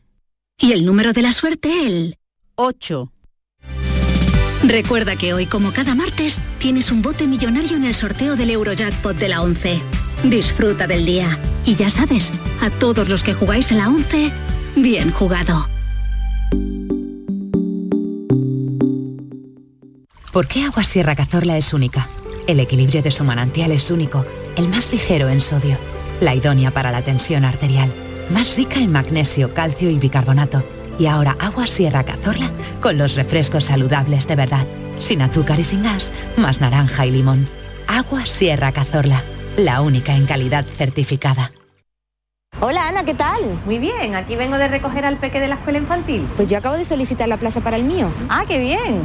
Y el número de la suerte, el 8. Recuerda que hoy, como cada martes, tienes un bote millonario en el sorteo del Eurojackpot de la 11. Disfruta del día. Y ya sabes, a todos los que jugáis a la 11, bien jugado. ¿Por qué Agua Sierra Cazorla es única? El equilibrio de su manantial es único, el más ligero en sodio, la idónea para la tensión arterial, más rica en magnesio, calcio y bicarbonato. Y ahora Agua Sierra Cazorla con los refrescos saludables de verdad, sin azúcar y sin gas, más naranja y limón. Agua Sierra Cazorla, la única en calidad certificada. Hola Ana, ¿qué tal? Muy bien, aquí vengo de recoger al peque de la escuela infantil. Pues yo acabo de solicitar la plaza para el mío. Ah, qué bien.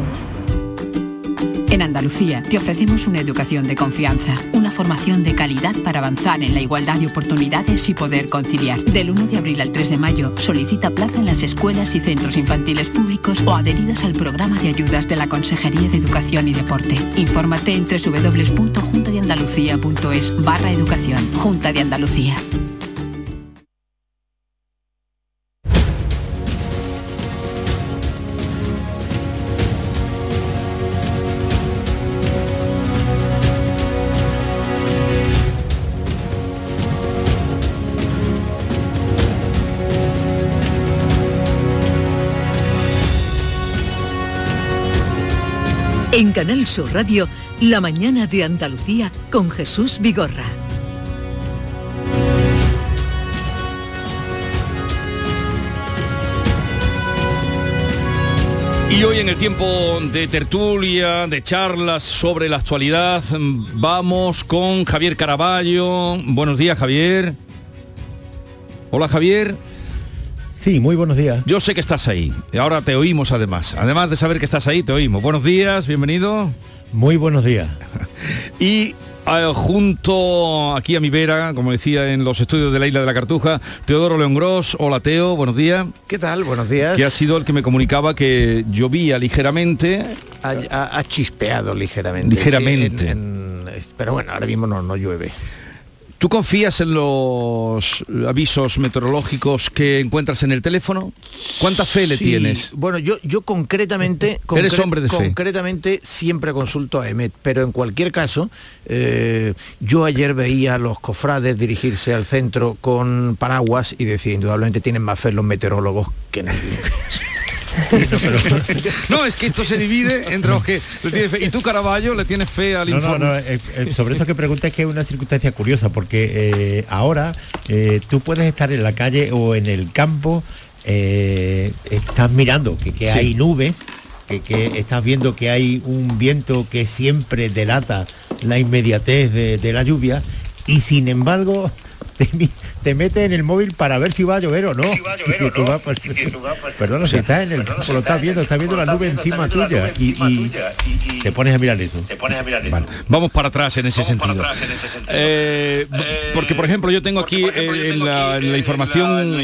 En Andalucía te ofrecemos una educación de confianza, una formación de calidad para avanzar en la igualdad de oportunidades y poder conciliar. Del 1 de abril al 3 de mayo solicita plaza en las escuelas y centros infantiles públicos o adheridos al programa de ayudas de la Consejería de Educación y Deporte. Infórmate en www.juntadeandalucía.es barra educación. Junta de Andalucía. Canal Sur Radio, La mañana de Andalucía con Jesús Vigorra. Y hoy en el tiempo de tertulia, de charlas sobre la actualidad, vamos con Javier Caraballo. Buenos días, Javier. Hola, Javier. Sí, muy buenos días. Yo sé que estás ahí. Y ahora te oímos además. Además de saber que estás ahí, te oímos. Buenos días, bienvenido. Muy buenos días. y eh, junto aquí a mi vera, como decía en los estudios de la isla de la Cartuja, Teodoro León Gross. Hola Teo, buenos días. ¿Qué tal? Buenos días. Que ha sido el que me comunicaba que llovía ligeramente. Ha, ha- ha chispeado ligeramente. Ligeramente. sí, en- en- pero bueno, ahora mismo no, no llueve. ¿Tú confías en los avisos meteorológicos que encuentras en el teléfono? ¿Cuánta fe le tienes? Bueno, yo, yo concretamente, Eres hombre de fe. concretamente siempre consulto a EMET, pero en cualquier caso, eh, yo ayer veía a los cofrades dirigirse al centro con paraguas y decía, indudablemente tienen más fe los meteorólogos que nadie. no, es que esto se divide entre los que le tienen fe. Y tú, Caraballo, le tienes fe al No, no, informe. no, eh, eh, sobre esto que preguntas es que es una circunstancia curiosa, porque eh, ahora eh, tú puedes estar en la calle o en el campo, eh, estás mirando que, que Sí. hay nubes, que, que estás viendo que hay un viento que siempre delata la inmediatez de, de la lluvia, y sin embargo te, te metes en el móvil para ver si va a llover o no. Vas por- Perdona, si estás en el campo, lo estás viendo, estás viendo la nube encima tuya y, y te pones a mirar eso. Vale. Vamos para atrás en ese sentido. Eh, porque, por ejemplo, yo tengo aquí eh, en la, en la información,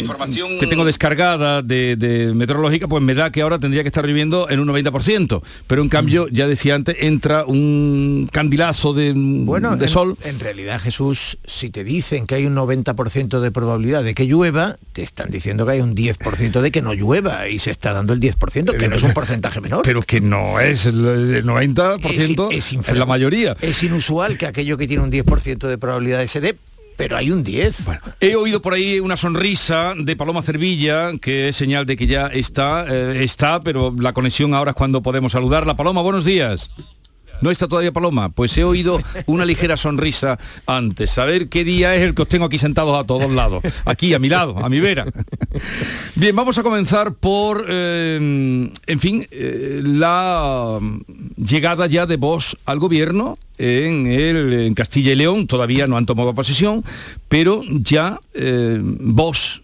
que tengo descargada de, de meteorológica, pues me da que ahora tendría que estar lloviendo en un 90%. Pero en cambio, ya decía antes, entra un candilazo de, Bueno, de en- sol. En, realidad, Jesús, si te dicen que hay un 90% de probabilidad de que llueva, te están diciendo que hay un 10% de que no llueva y se está dando el 10%, que no es un porcentaje menor. Pero que no es el, el 90%, Es- es es la mayoría. Es inusual que aquello que tiene un 10% de probabilidad se dé, pero hay un 10. He oído por ahí una sonrisa de Paloma Cervilla, que es señal de que ya está, eh, está, pero la conexión ahora es cuando podemos saludarla. Paloma, buenos días. ¿No está todavía Paloma? Pues he oído una ligera sonrisa antes. A ver qué día es el que os tengo aquí sentados a todos lados. Aquí, a mi lado, a mi vera. Bien, vamos a comenzar por, eh, en fin, eh, la llegada ya de Vox al gobierno en Castilla y León. Todavía no han tomado posesión, pero ya eh, Vox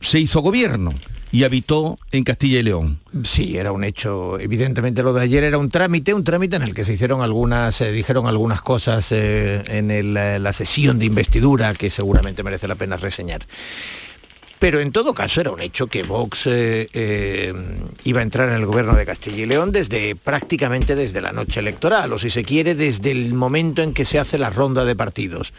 se hizo gobierno y habitó en Castilla y León. Sí, era un hecho. Evidentemente lo de ayer era un trámite, un trámite en el que se hicieron algunas, se dijeron algunas cosas eh, en eh, la sesión de investidura que seguramente merece la pena reseñar. Pero en todo caso era un hecho que Vox eh, iba a entrar en el gobierno de Castilla y León desde prácticamente desde la noche electoral, o si se quiere, desde el momento en que se hace la ronda de partidos.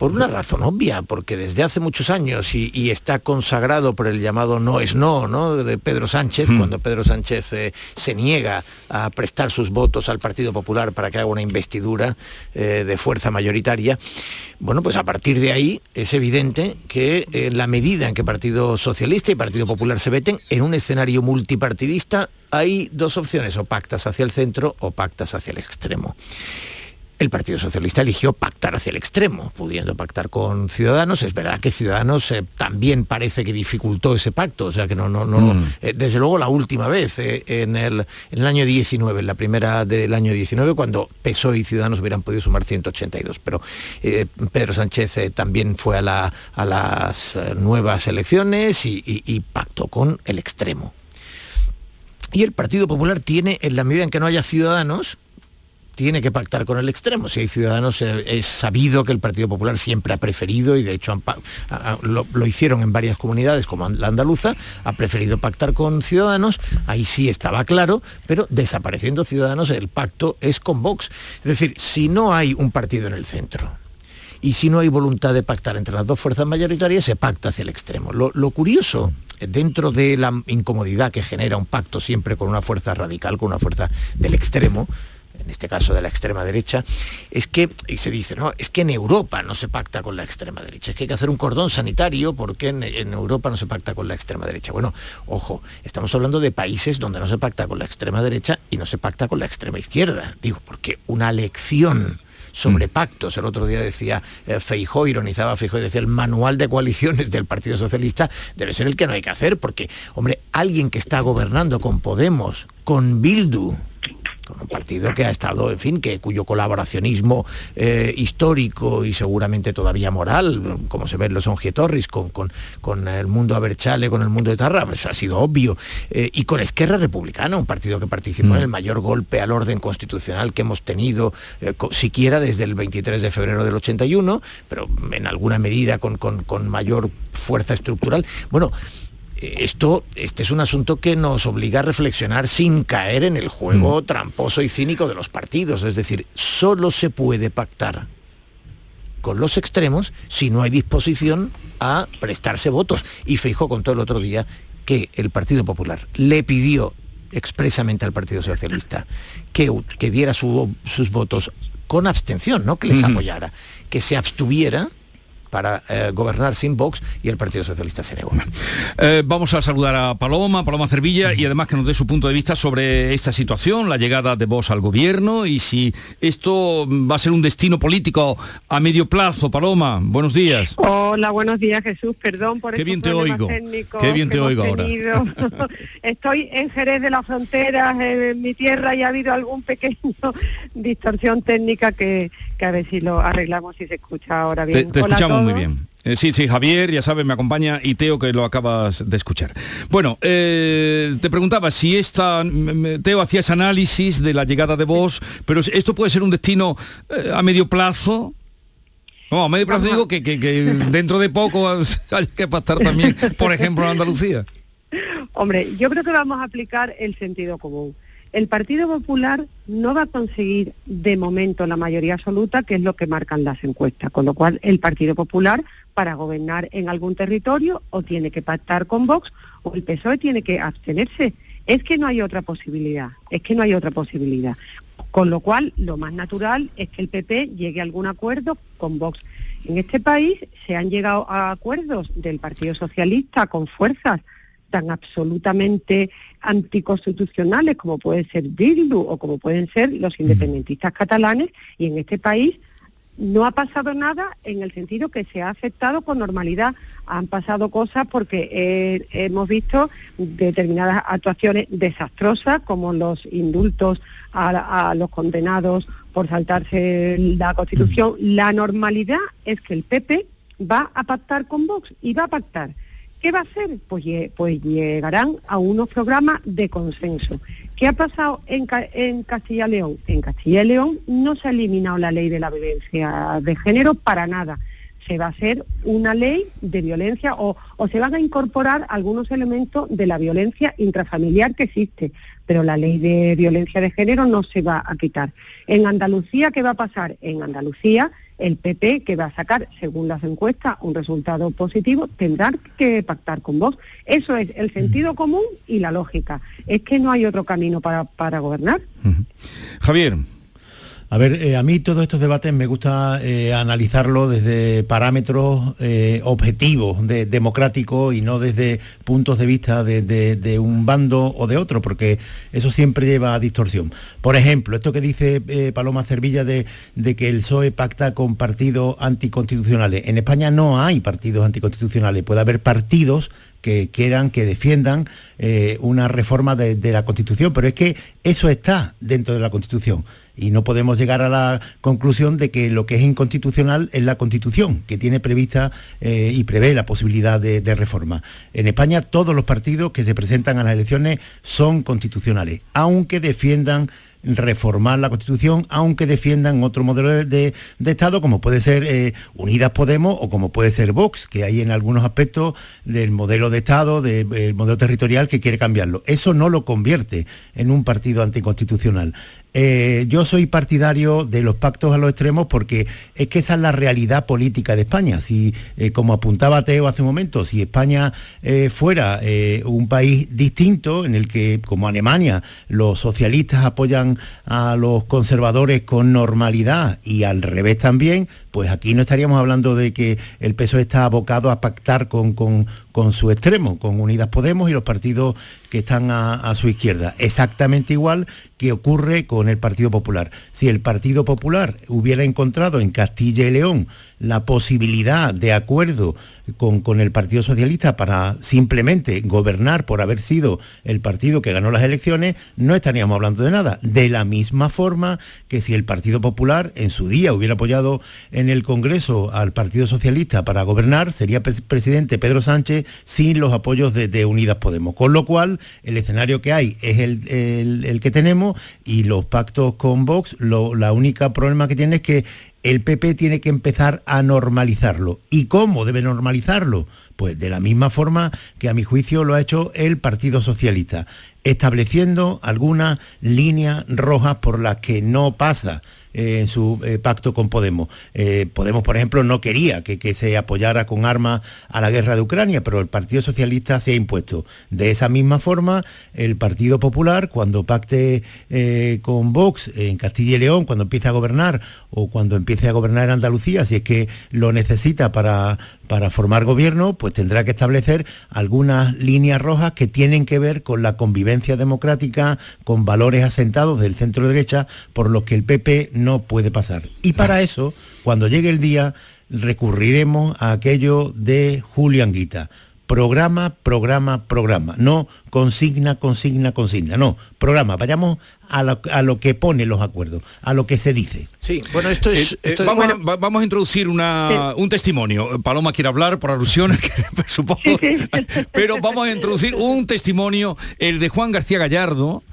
Por una razón obvia, porque desde hace muchos años y, y está consagrado por el llamado no es no, ¿no? De Pedro Sánchez, cuando Pedro Sánchez eh, se niega a prestar sus votos al Partido Popular para que haga una investidura eh, de fuerza mayoritaria. Bueno, pues a partir de ahí es evidente que en la medida en que Partido Socialista y Partido Popular se veten en un escenario multipartidista, hay dos opciones, o pactas hacia el centro o pactas hacia el extremo. El Partido Socialista eligió pactar hacia el extremo, pudiendo pactar con Ciudadanos. Es verdad que Ciudadanos eh, también parece que dificultó ese pacto, o sea que no, no, no. Mm. eh, desde luego la última vez, eh, en, el, en el año 19, en la primera del año 19, cuando PSOE y Ciudadanos hubieran podido sumar 182. Pero Pedro Sánchez también fue a, la- a las nuevas elecciones y- y- y pactó con el extremo. Y el Partido Popular tiene, en la medida en que no haya ciudadanos, tiene que pactar con el extremo. Si hay ciudadanos, eh, es sabido que el Partido Popular siempre ha preferido, y de hecho lo, lo hicieron en varias comunidades como la andaluza, ha preferido pactar con ciudadanos, ahí sí estaba claro, pero desapareciendo ciudadanos el pacto es con Vox. Es decir, si no hay un partido en el centro, y si no hay voluntad de pactar entre las dos fuerzas mayoritarias, se pacta hacia el extremo. Lo, lo curioso, dentro de la incomodidad que genera un pacto siempre con una fuerza radical, con una fuerza del extremo, en este caso de la extrema derecha, es que, y se dice, no, es que en Europa no se pacta con la extrema derecha, es que hay que hacer un cordón sanitario porque en, en Europa no se pacta con la extrema derecha. Bueno, ojo, estamos hablando de países donde no se pacta con la extrema derecha y no se pacta con la extrema izquierda. Digo, porque una lección sobre pactos. El otro día decía eh, Feijó, ironizaba Feijó y decía el manual de coaliciones del Partido Socialista debe ser el que no hay que hacer, porque, hombre, alguien que está gobernando con Podemos, con Bildu, un partido que ha estado, en fin, que cuyo colaboracionismo eh, histórico y seguramente todavía moral, como se ve en los Ongietorris, con, con, con el mundo Aberchale, con el mundo de Tarra, pues ha sido obvio. Eh, y con Esquerra Republicana, un partido que participó en el mayor golpe al orden constitucional que hemos tenido, eh, siquiera desde el 23 de febrero del 81, pero en alguna medida con, con- con mayor fuerza estructural. Bueno, esto, este es un asunto que nos obliga a reflexionar sin caer en el juego tramposo y cínico de los partidos. Es decir, solo se puede pactar con los extremos si no hay disposición a prestarse votos. Y Feijó contó el otro día que el Partido Popular le pidió expresamente al Partido Socialista que, que diera su- sus votos con abstención, no que les apoyara, que se abstuviera para eh, gobernar sin Vox y el Partido Socialista se negó. Eh, vamos a saludar a Paloma, Paloma Cervilla, y además que nos dé su punto de vista sobre esta situación, la llegada de Vox al gobierno y si esto va a ser un destino político a medio plazo. Paloma, buenos días. Hola, buenos días Jesús, perdón por Qué bien te oigo. Qué bien te oigo ahora. Estoy en Jerez de la Frontera, en mi tierra, y ha habido algún pequeño distorsión técnica que, que a ver si lo arreglamos y se escucha ahora Te, bien. te Hola a muy bien. Eh, sí, sí, Javier, ya sabes, me acompaña y Teo, que lo acabas de escuchar. Bueno, eh, te preguntaba si esta, Teo hacía ese análisis de la llegada de vos, pero esto puede ser un destino eh, a medio plazo. No, a medio plazo digo que, que- que dentro de poco hay que pactar también, por ejemplo, en Andalucía. Hombre, yo creo que vamos a aplicar el sentido común. El Partido Popular no va a conseguir de momento la mayoría absoluta, que es lo que marcan las encuestas, con lo cual el Partido Popular para gobernar en algún territorio o tiene que pactar con Vox o el PSOE tiene que abstenerse. Es que no hay otra posibilidad, es que no hay otra posibilidad. Con lo cual, lo más natural es que el PP llegue a algún acuerdo con Vox. En este país se han llegado a acuerdos del Partido Socialista con fuerzas tan absolutamente anticonstitucionales como puede ser Bildu o como pueden ser los independentistas catalanes y en este país no ha pasado nada en el sentido que se ha aceptado con normalidad. Han pasado cosas porque eh, hemos visto determinadas actuaciones desastrosas como los indultos a, a los condenados por saltarse la Constitución. La normalidad es que el PP va a pactar con Vox y va a pactar. ¿Qué va a hacer? Pues, pues llegarán a unos programas de consenso. ¿Qué ha pasado en, en Castilla y León? En Castilla y León no se ha eliminado la ley de la violencia de género para nada. Se va a hacer una ley de violencia o se van a incorporar algunos elementos de la violencia intrafamiliar que existe, pero la ley de violencia de género no se va a quitar. En Andalucía, ¿qué va a pasar? En Andalucía el PP, que va a sacar, según las encuestas, un resultado positivo, tendrá que pactar con vos. Eso es el sentido común y la lógica. Es que no hay otro camino para, para gobernar. Javier. A ver, eh, a mí todos estos debates me gusta eh, analizarlo desde parámetros eh, objetivos, de- democráticos y no desde puntos de vista de, de- un bando o de otro, porque eso siempre lleva a distorsión. Por ejemplo, esto que dice eh, Paloma Cervilla de, que el PSOE pacta con partidos anticonstitucionales. En España no hay partidos anticonstitucionales, puede haber partidos que quieran, que defiendan una reforma de la Constitución, pero es que eso está dentro de la Constitución y no podemos llegar a la conclusión de que lo que es inconstitucional es la Constitución, que tiene prevista eh, y prevé la posibilidad de, de reforma. En España todos los partidos que se presentan a las elecciones son constitucionales, aunque defiendan reformar la Constitución, aunque defiendan otro modelo de, Estado, como puede ser eh, Unidas Podemos o como puede ser Vox, que hay en algunos aspectos del modelo de Estado, de- del modelo territorial que quiere cambiarlo. Eso no lo convierte en un partido anticonstitucional. Eh, yo soy partidario de los pactos a los extremos porque es que esa es la realidad política de España. Si, eh, como apuntaba Teo hace un momento, si España eh, fuera un país distinto en el que, como Alemania, los socialistas apoyan a los conservadores con normalidad y al revés también, pues aquí no estaríamos hablando de que el PSOE está abocado a pactar con, con- con su extremo, con Unidas Podemos y los partidos que están a, a su izquierda. Exactamente igual que ocurre con el Partido Popular. Si el Partido Popular hubiera encontrado en Castilla y León la posibilidad de acuerdo con, con el Partido Socialista para simplemente gobernar por haber sido el partido que ganó las elecciones, no estaríamos hablando de nada. De la misma forma que si el Partido Popular en su día hubiera apoyado en el Congreso al Partido Socialista para gobernar, sería pres- presidente Pedro Sánchez sin los apoyos de, Unidas Podemos. Con lo cual, el escenario que hay es el, el- que tenemos y los pactos con Vox, la única problema que tiene es que el PP tiene que empezar a normalizarlo. ¿Y cómo debe normalizarlo? Pues de la misma forma que a mi juicio lo ha hecho el Partido Socialista, estableciendo algunas líneas rojas por las que no pasa en su eh, pacto con Podemos. Eh, Podemos, por ejemplo, no quería que, se apoyara con armas a la guerra de Ucrania, pero el Partido Socialista se ha impuesto. De esa misma forma, el Partido Popular, cuando pacte eh, con Vox en Castilla y León, cuando empiece a gobernar o cuando empiece a gobernar en Andalucía, si es que lo necesita para, para formar gobierno, pues tendrá que establecer algunas líneas rojas que tienen que ver con la convivencia democrática, con valores asentados del centro derecha, por los que el PP no puede pasar. Y para eso, cuando llegue el día, recurriremos a aquello de Julián Guita. Programa, programa, programa. No consigna, consigna, consigna. No, programa. Vayamos a lo, a lo que pone los acuerdos, a lo que se dice. Sí, bueno, esto es... Eh, eh, es- vamos, bueno, a, va- vamos a introducir una, un testimonio. Paloma quiere hablar por alusiones, que supongo, pero vamos a introducir un testimonio, el de Juan García Gallardo,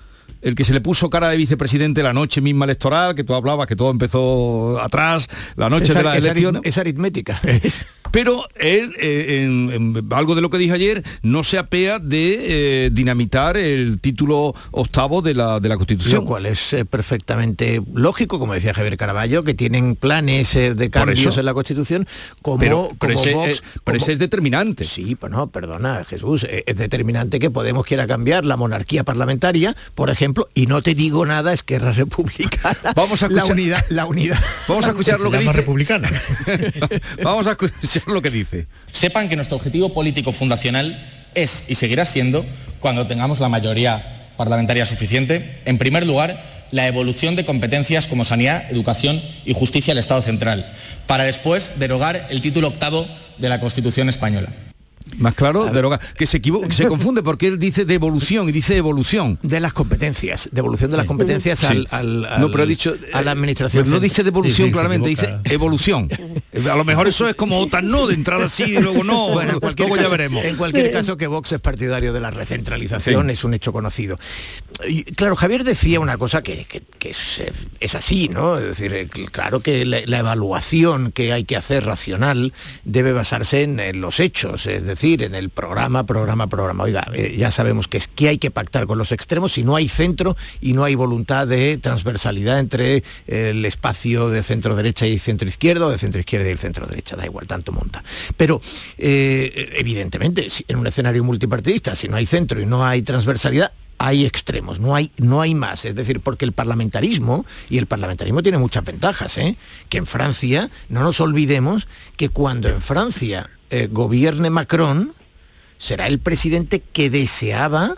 el que se le puso cara de vicepresidente la noche misma electoral, que tú hablabas que todo empezó atrás, la noche es de arit- elecciones. es aritmética. Pero él, eh, en, en algo de lo que dije ayer, no se apea de eh, dinamitar el título octavo de la, de la Constitución. Lo cual es eh, perfectamente lógico, como decía Javier Caraballo, que tienen planes eh, de cambios eso. en la Constitución, como, Pero- pero como ese, Vox, eh, pero como- ese es determinante. Sí, pues no, perdona, Jesús, eh, es determinante que Podemos quiera cambiar la monarquía parlamentaria, por ejemplo, y no te digo nada, es que es republicana. Vamos a la escuchar- unidad, la unidad. Vamos a escuchar lo que dice. republicana. Vamos a escuchar lo que dice. Sepan que nuestro objetivo político fundacional es y seguirá siendo, cuando tengamos la mayoría parlamentaria suficiente, en primer lugar, la evolución de competencias como sanidad, educación y justicia del Estado central, para después derogar el título octavo de la Constitución española. Más claro, deroga, que se equivoca, se confunde porque él dice devolución y dice evolución. De las competencias, devolución de las competencias Sí. al, al- no, pero ha dicho a la administración. pero no dice devolución claramente, dice evolución. A lo mejor eso es como OTAN no, de entrada así y luego no, Bueno, en cualquier luego ya caso- veremos. En cualquier caso que Vox es partidario de la recentralización Sí. es un hecho conocido. Y, claro, Javier decía una cosa que, que- que es, eh, es así, ¿no? Es decir, eh, cl- claro que la, la evaluación que hay que hacer racional debe basarse en, en los hechos, es decir, en el programa, programa, programa. Oiga, eh, ya sabemos que es que hay que pactar con los extremos si no hay centro y no hay voluntad de transversalidad entre el espacio de centro derecha y centro izquierda o de centro izquierda y el centro derecha, da igual, tanto monta. Pero eh, evidentemente, si en un escenario multipartidista, si no hay centro y no hay transversalidad, hay extremos, no hay, no hay más. Es decir, porque el parlamentarismo, y el parlamentarismo tiene muchas ventajas, ¿eh? que en Francia, no nos olvidemos que cuando en Francia eh, gobierne Macron, será el presidente que deseaba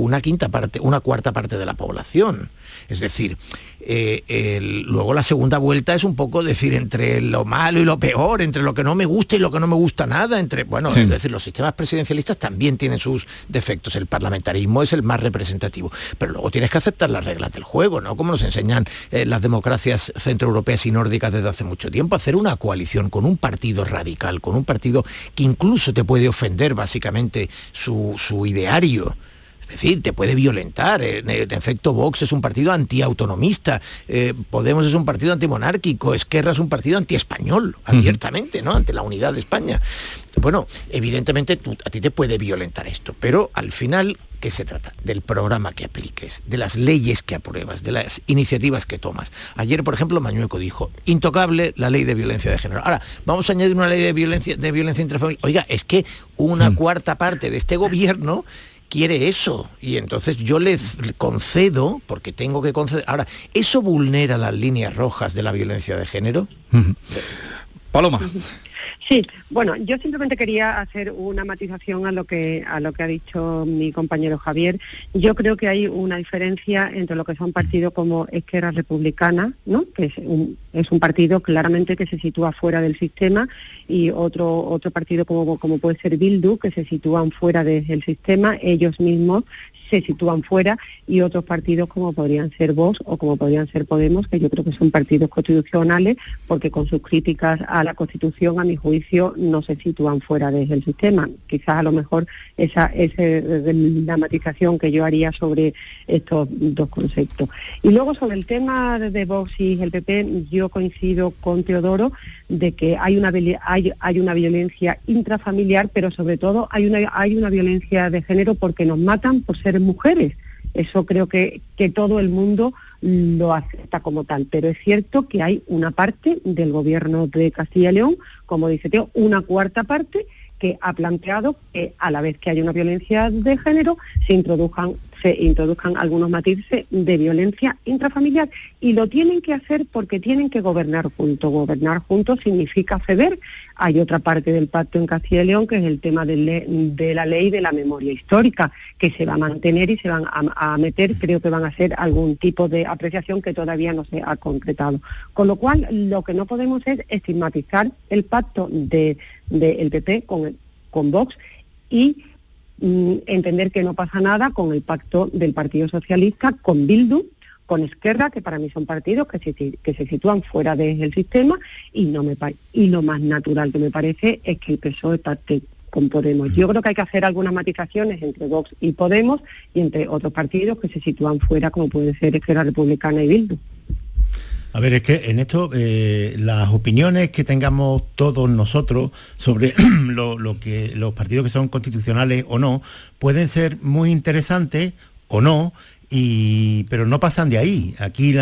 una quinta parte, una cuarta parte de la población. Es decir, eh, el- luego la segunda vuelta es un poco decir entre lo malo y lo peor, entre lo que no me gusta y lo que no me gusta nada, entre bueno, Sí. es decir, los sistemas presidencialistas también tienen sus defectos. El parlamentarismo es el más representativo, pero luego tienes que aceptar las reglas del juego, ¿no? Como nos enseñan eh, las democracias centroeuropeas y nórdicas desde hace mucho tiempo, hacer una coalición con un partido radical, con un partido que incluso te puede ofender básicamente su, su ideario. Es decir, te puede violentar. En, efecto, Vox es un partido antiautonomista, eh, Podemos es un partido antimonárquico, Esquerra es un partido antiespañol, abiertamente, ¿no? Ante la unidad de España. Bueno, evidentemente tú- a ti te puede violentar esto, pero al final, ¿qué se trata? Del programa que apliques, de las leyes que apruebas, de las iniciativas que tomas. Ayer, por ejemplo, Mañueco dijo, intocable la ley de violencia de género. Ahora, vamos a añadir una ley de violencia, de violencia intrafamiliar. Oiga, es que una cuarta parte de este gobierno quiere eso. Y entonces yo le concedo porque tengo que conceder ahora eso vulnera las líneas rojas de la violencia de género Paloma Sí, bueno, yo simplemente quería hacer una matización a lo que a lo que ha dicho mi compañero Javier. Yo creo que hay una diferencia entre lo que son partidos como Esquerra Republicana, ¿no? que es un, es un partido claramente que se sitúa fuera del sistema, y otro otro partido como, como puede ser Bildu, que se sitúan fuera del sistema, ellos mismos se sitúan fuera, y otros partidos como podrían ser Vox o como podrían ser Podemos, que yo creo que son partidos constitucionales, porque con sus críticas a la Constitución, a mi juicio, no se sitúan fuera del sistema. Quizás a lo mejor esa esa es la matización que yo haría sobre estos dos conceptos. Y luego sobre el tema de Vox y el PP, yo coincido con Teodoro de que hay una hay, hay una violencia intrafamiliar, pero sobre todo hay una hay una violencia de género porque nos matan por ser mujeres. Eso creo que, que todo el mundo lo acepta como tal, pero es cierto que hay una parte del gobierno de Castilla y León, como dice Teo, una cuarta parte que ha planteado que a la vez que hay una violencia de género se introduzcan se introduzcan algunos matices de violencia intrafamiliar y lo tienen que hacer porque tienen que gobernar juntos. Gobernar juntos significa ceder. Hay otra parte del pacto en Castilla y León que es el tema de, la ley de la memoria histórica, que se va a mantener y se van a, meter, creo que van a hacer algún tipo de apreciación que todavía no se ha concretado. Con lo cual, lo que no podemos es estigmatizar el pacto del de, PP con, con Vox y entender que no pasa nada con el pacto del Partido Socialista, con Bildu, con Esquerra, que para mí son partidos que se, que se sitúan fuera del sistema, y, no me, y lo más natural que me parece es que el PSOE pacte con Podemos. Yo creo que hay que hacer algunas matizaciones entre Vox y Podemos y entre otros partidos que se sitúan fuera, como puede ser Esquerra Republicana y Bildu. A ver, es que en esto eh, las opiniones que tengamos todos nosotros sobre lo, que los partidos que son constitucionales o no pueden ser muy interesantes o no y, pero no pasan de ahí. Aquí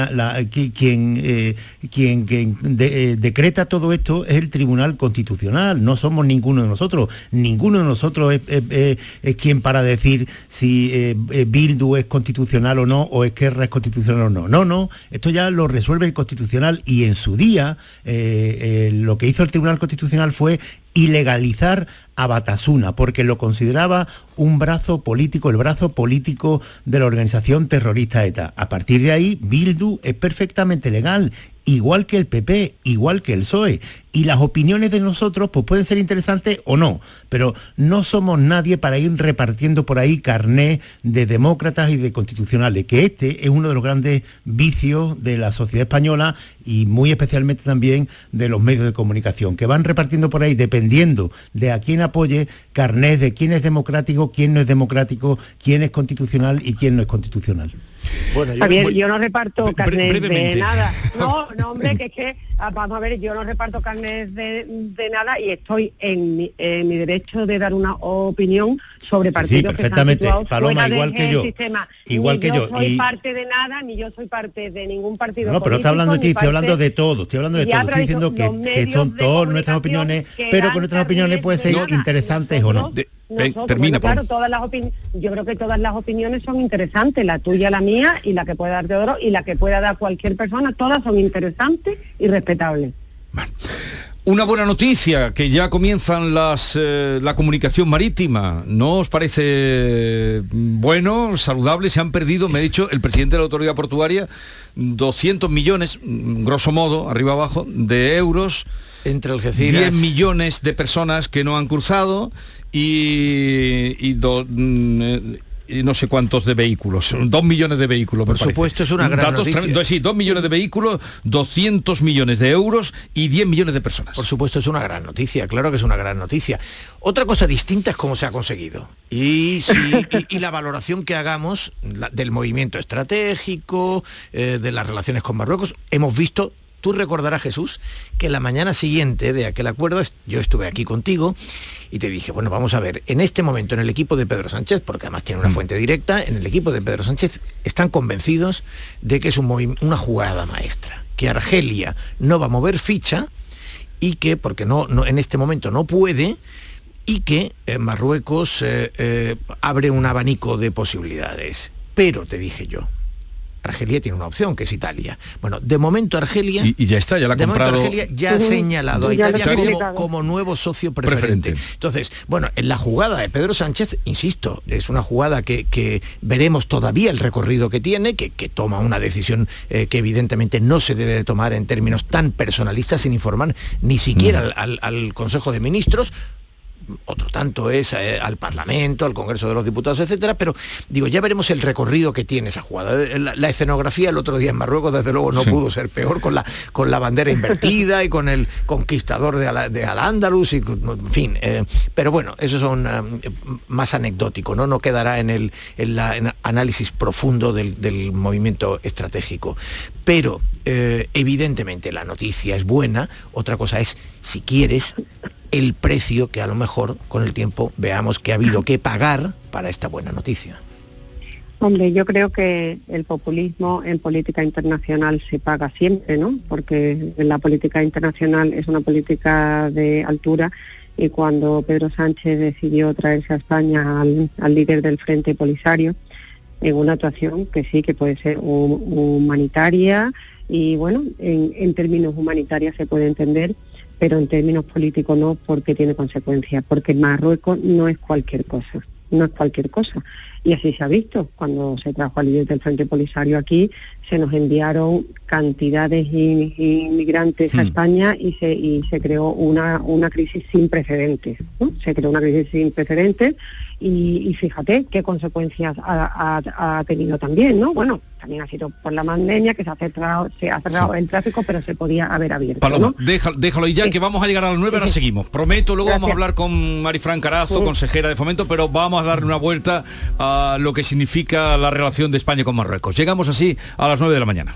quien, eh, quien, eh, decreta todo esto es el Tribunal Constitucional, no somos ninguno de nosotros. Ninguno de nosotros es, quien para decir si eh, Bildu es constitucional o no, o Esquerra es constitucional o no. No, no, esto ya lo resuelve el Constitucional y en su día lo que hizo el Tribunal Constitucional fue ilegalizar a Batasuna, porque lo consideraba un brazo político, el brazo político de la organización terrorista ETA. A partir de ahí, Bildu es perfectamente legal igual que el PP, igual que el PSOE. Y las opiniones de nosotros pues pueden ser interesantes o no, pero no somos nadie para ir repartiendo por ahí carné de demócratas y de constitucionales, que este es uno de los grandes vicios de la sociedad española y muy especialmente también de los medios de comunicación, que van repartiendo por ahí, dependiendo de a quién apoye, carnés de quién es democrático, quién no es democrático, quién es constitucional y quién no es constitucional. Bueno, yo, yo no reparto carnes de nada. No, no, hombre, que es que, ah, vamos a ver, yo no reparto carnes de, nada y estoy en mi, derecho de dar una opinión sobre partidos sí, perfectamente. que Paloma, igual que yo. Sistema. Igual que yo. No soy parte de nada, ni yo soy parte de ningún partido No, pero está hablando de ti, estoy hablando de todo, estoy hablando de todo. Estoy diciendo que, son todas nuestras opiniones, pero con nuestras opiniones pueden ser interesantes o no termina. claro, todas las yo creo que todas las opiniones son interesantes, la tuya, la mía y la que pueda dar de oro y la que pueda dar cualquier persona, todas son interesantes y respetables. Una buena noticia, que ya comienzan las, eh, la comunicación marítima. ¿No os parece bueno, saludable? Se han perdido, me ha dicho el presidente de la autoridad portuaria, 200 millones, grosso modo, arriba abajo, de euros. Entre Algeciras. 10 millones de personas que no han cruzado y, mm, eh, y, no sé cuántos de vehículos, dos millones de vehículos. Por supuesto, es una gran noticia. Sí, dos millones de vehículos, 200 millones de euros y 10 millones de personas. Por supuesto, es una gran noticia, claro que es una gran noticia. Otra cosa distinta es cómo se ha conseguido. Y, y, la valoración que hagamos del movimiento estratégico, eh, de las relaciones con Marruecos, hemos visto Tú recordarás, Jesús, que la mañana siguiente de aquel acuerdo yo estuve aquí contigo y te dije, bueno, vamos a ver, en este momento en el equipo de Pedro Sánchez, porque además tiene una mm. fuente directa, en el equipo de Pedro Sánchez están convencidos de que es un una jugada maestra, que Argelia no va a mover ficha y que, porque no, no en este momento no puede, y que eh, Marruecos eh, eh, abre un abanico de posibilidades. Pero, te dije yo, Argelia tiene una opción, que es Italia. Bueno, de momento Argelia... Y, ya está, ya la ha comprado... Argelia ya ha señalado a Italia como, nuevo socio preferente. Entonces, bueno, en la jugada de Pedro Sánchez, insisto, es una jugada que, veremos todavía el recorrido que tiene, que, toma una decisión eh, que evidentemente no se debe de tomar en términos tan personalistas sin informar ni siquiera mm. al Consejo de Ministros, otro tanto es eh, al Parlamento, al Congreso de los Diputados, etcétera, pero digo, ya veremos el recorrido que tiene esa jugada. La, escenografía el otro día en Marruecos, desde luego, no pudo ser peor con la, con la bandera invertida y con el conquistador de, Al-Ándalus, y en fin. Eh, pero bueno, eso son eh, más anecdótico, ¿no? No quedará en el análisis profundo del, movimiento estratégico. Pero evidentemente la noticia es buena, otra cosa es, si quieres, el precio que a lo mejor con el tiempo veamos que ha habido que pagar para esta buena noticia. Hombre, yo creo que el populismo en política internacional se paga siempre, ¿no? Porque la política internacional es una política de altura y cuando Pedro Sánchez decidió traerse a España al, líder del Frente Polisario, en una actuación que sí que puede ser humanitaria y bueno, en, términos humanitarios se puede entender, pero en términos políticos no, porque tiene consecuencias, porque Marruecos no es cualquier cosa no es cualquier cosa. Y así se ha visto. Cuando se trajo al líder del Frente Polisario aquí, se nos enviaron cantidades de inmigrantes a hmm. España y se, y se creó una, una crisis sin precedentes. Se creó una crisis sin precedentes y, fíjate qué consecuencias ha, tenido también, ¿no? Bueno, también ha sido por la pandemia que se ha cerrado, se ha cerrado el tráfico, pero se podía haber abierto. Paloma, déjalo, déjalo y ya que vamos a llegar a las nueve, ahora seguimos. Prometo, luego vamos a hablar con Marifran Carazo, consejera de Fomento, pero vamos a darle una vuelta a lo que significa la relación de España con Marruecos. Llegamos así a las nueve de la mañana.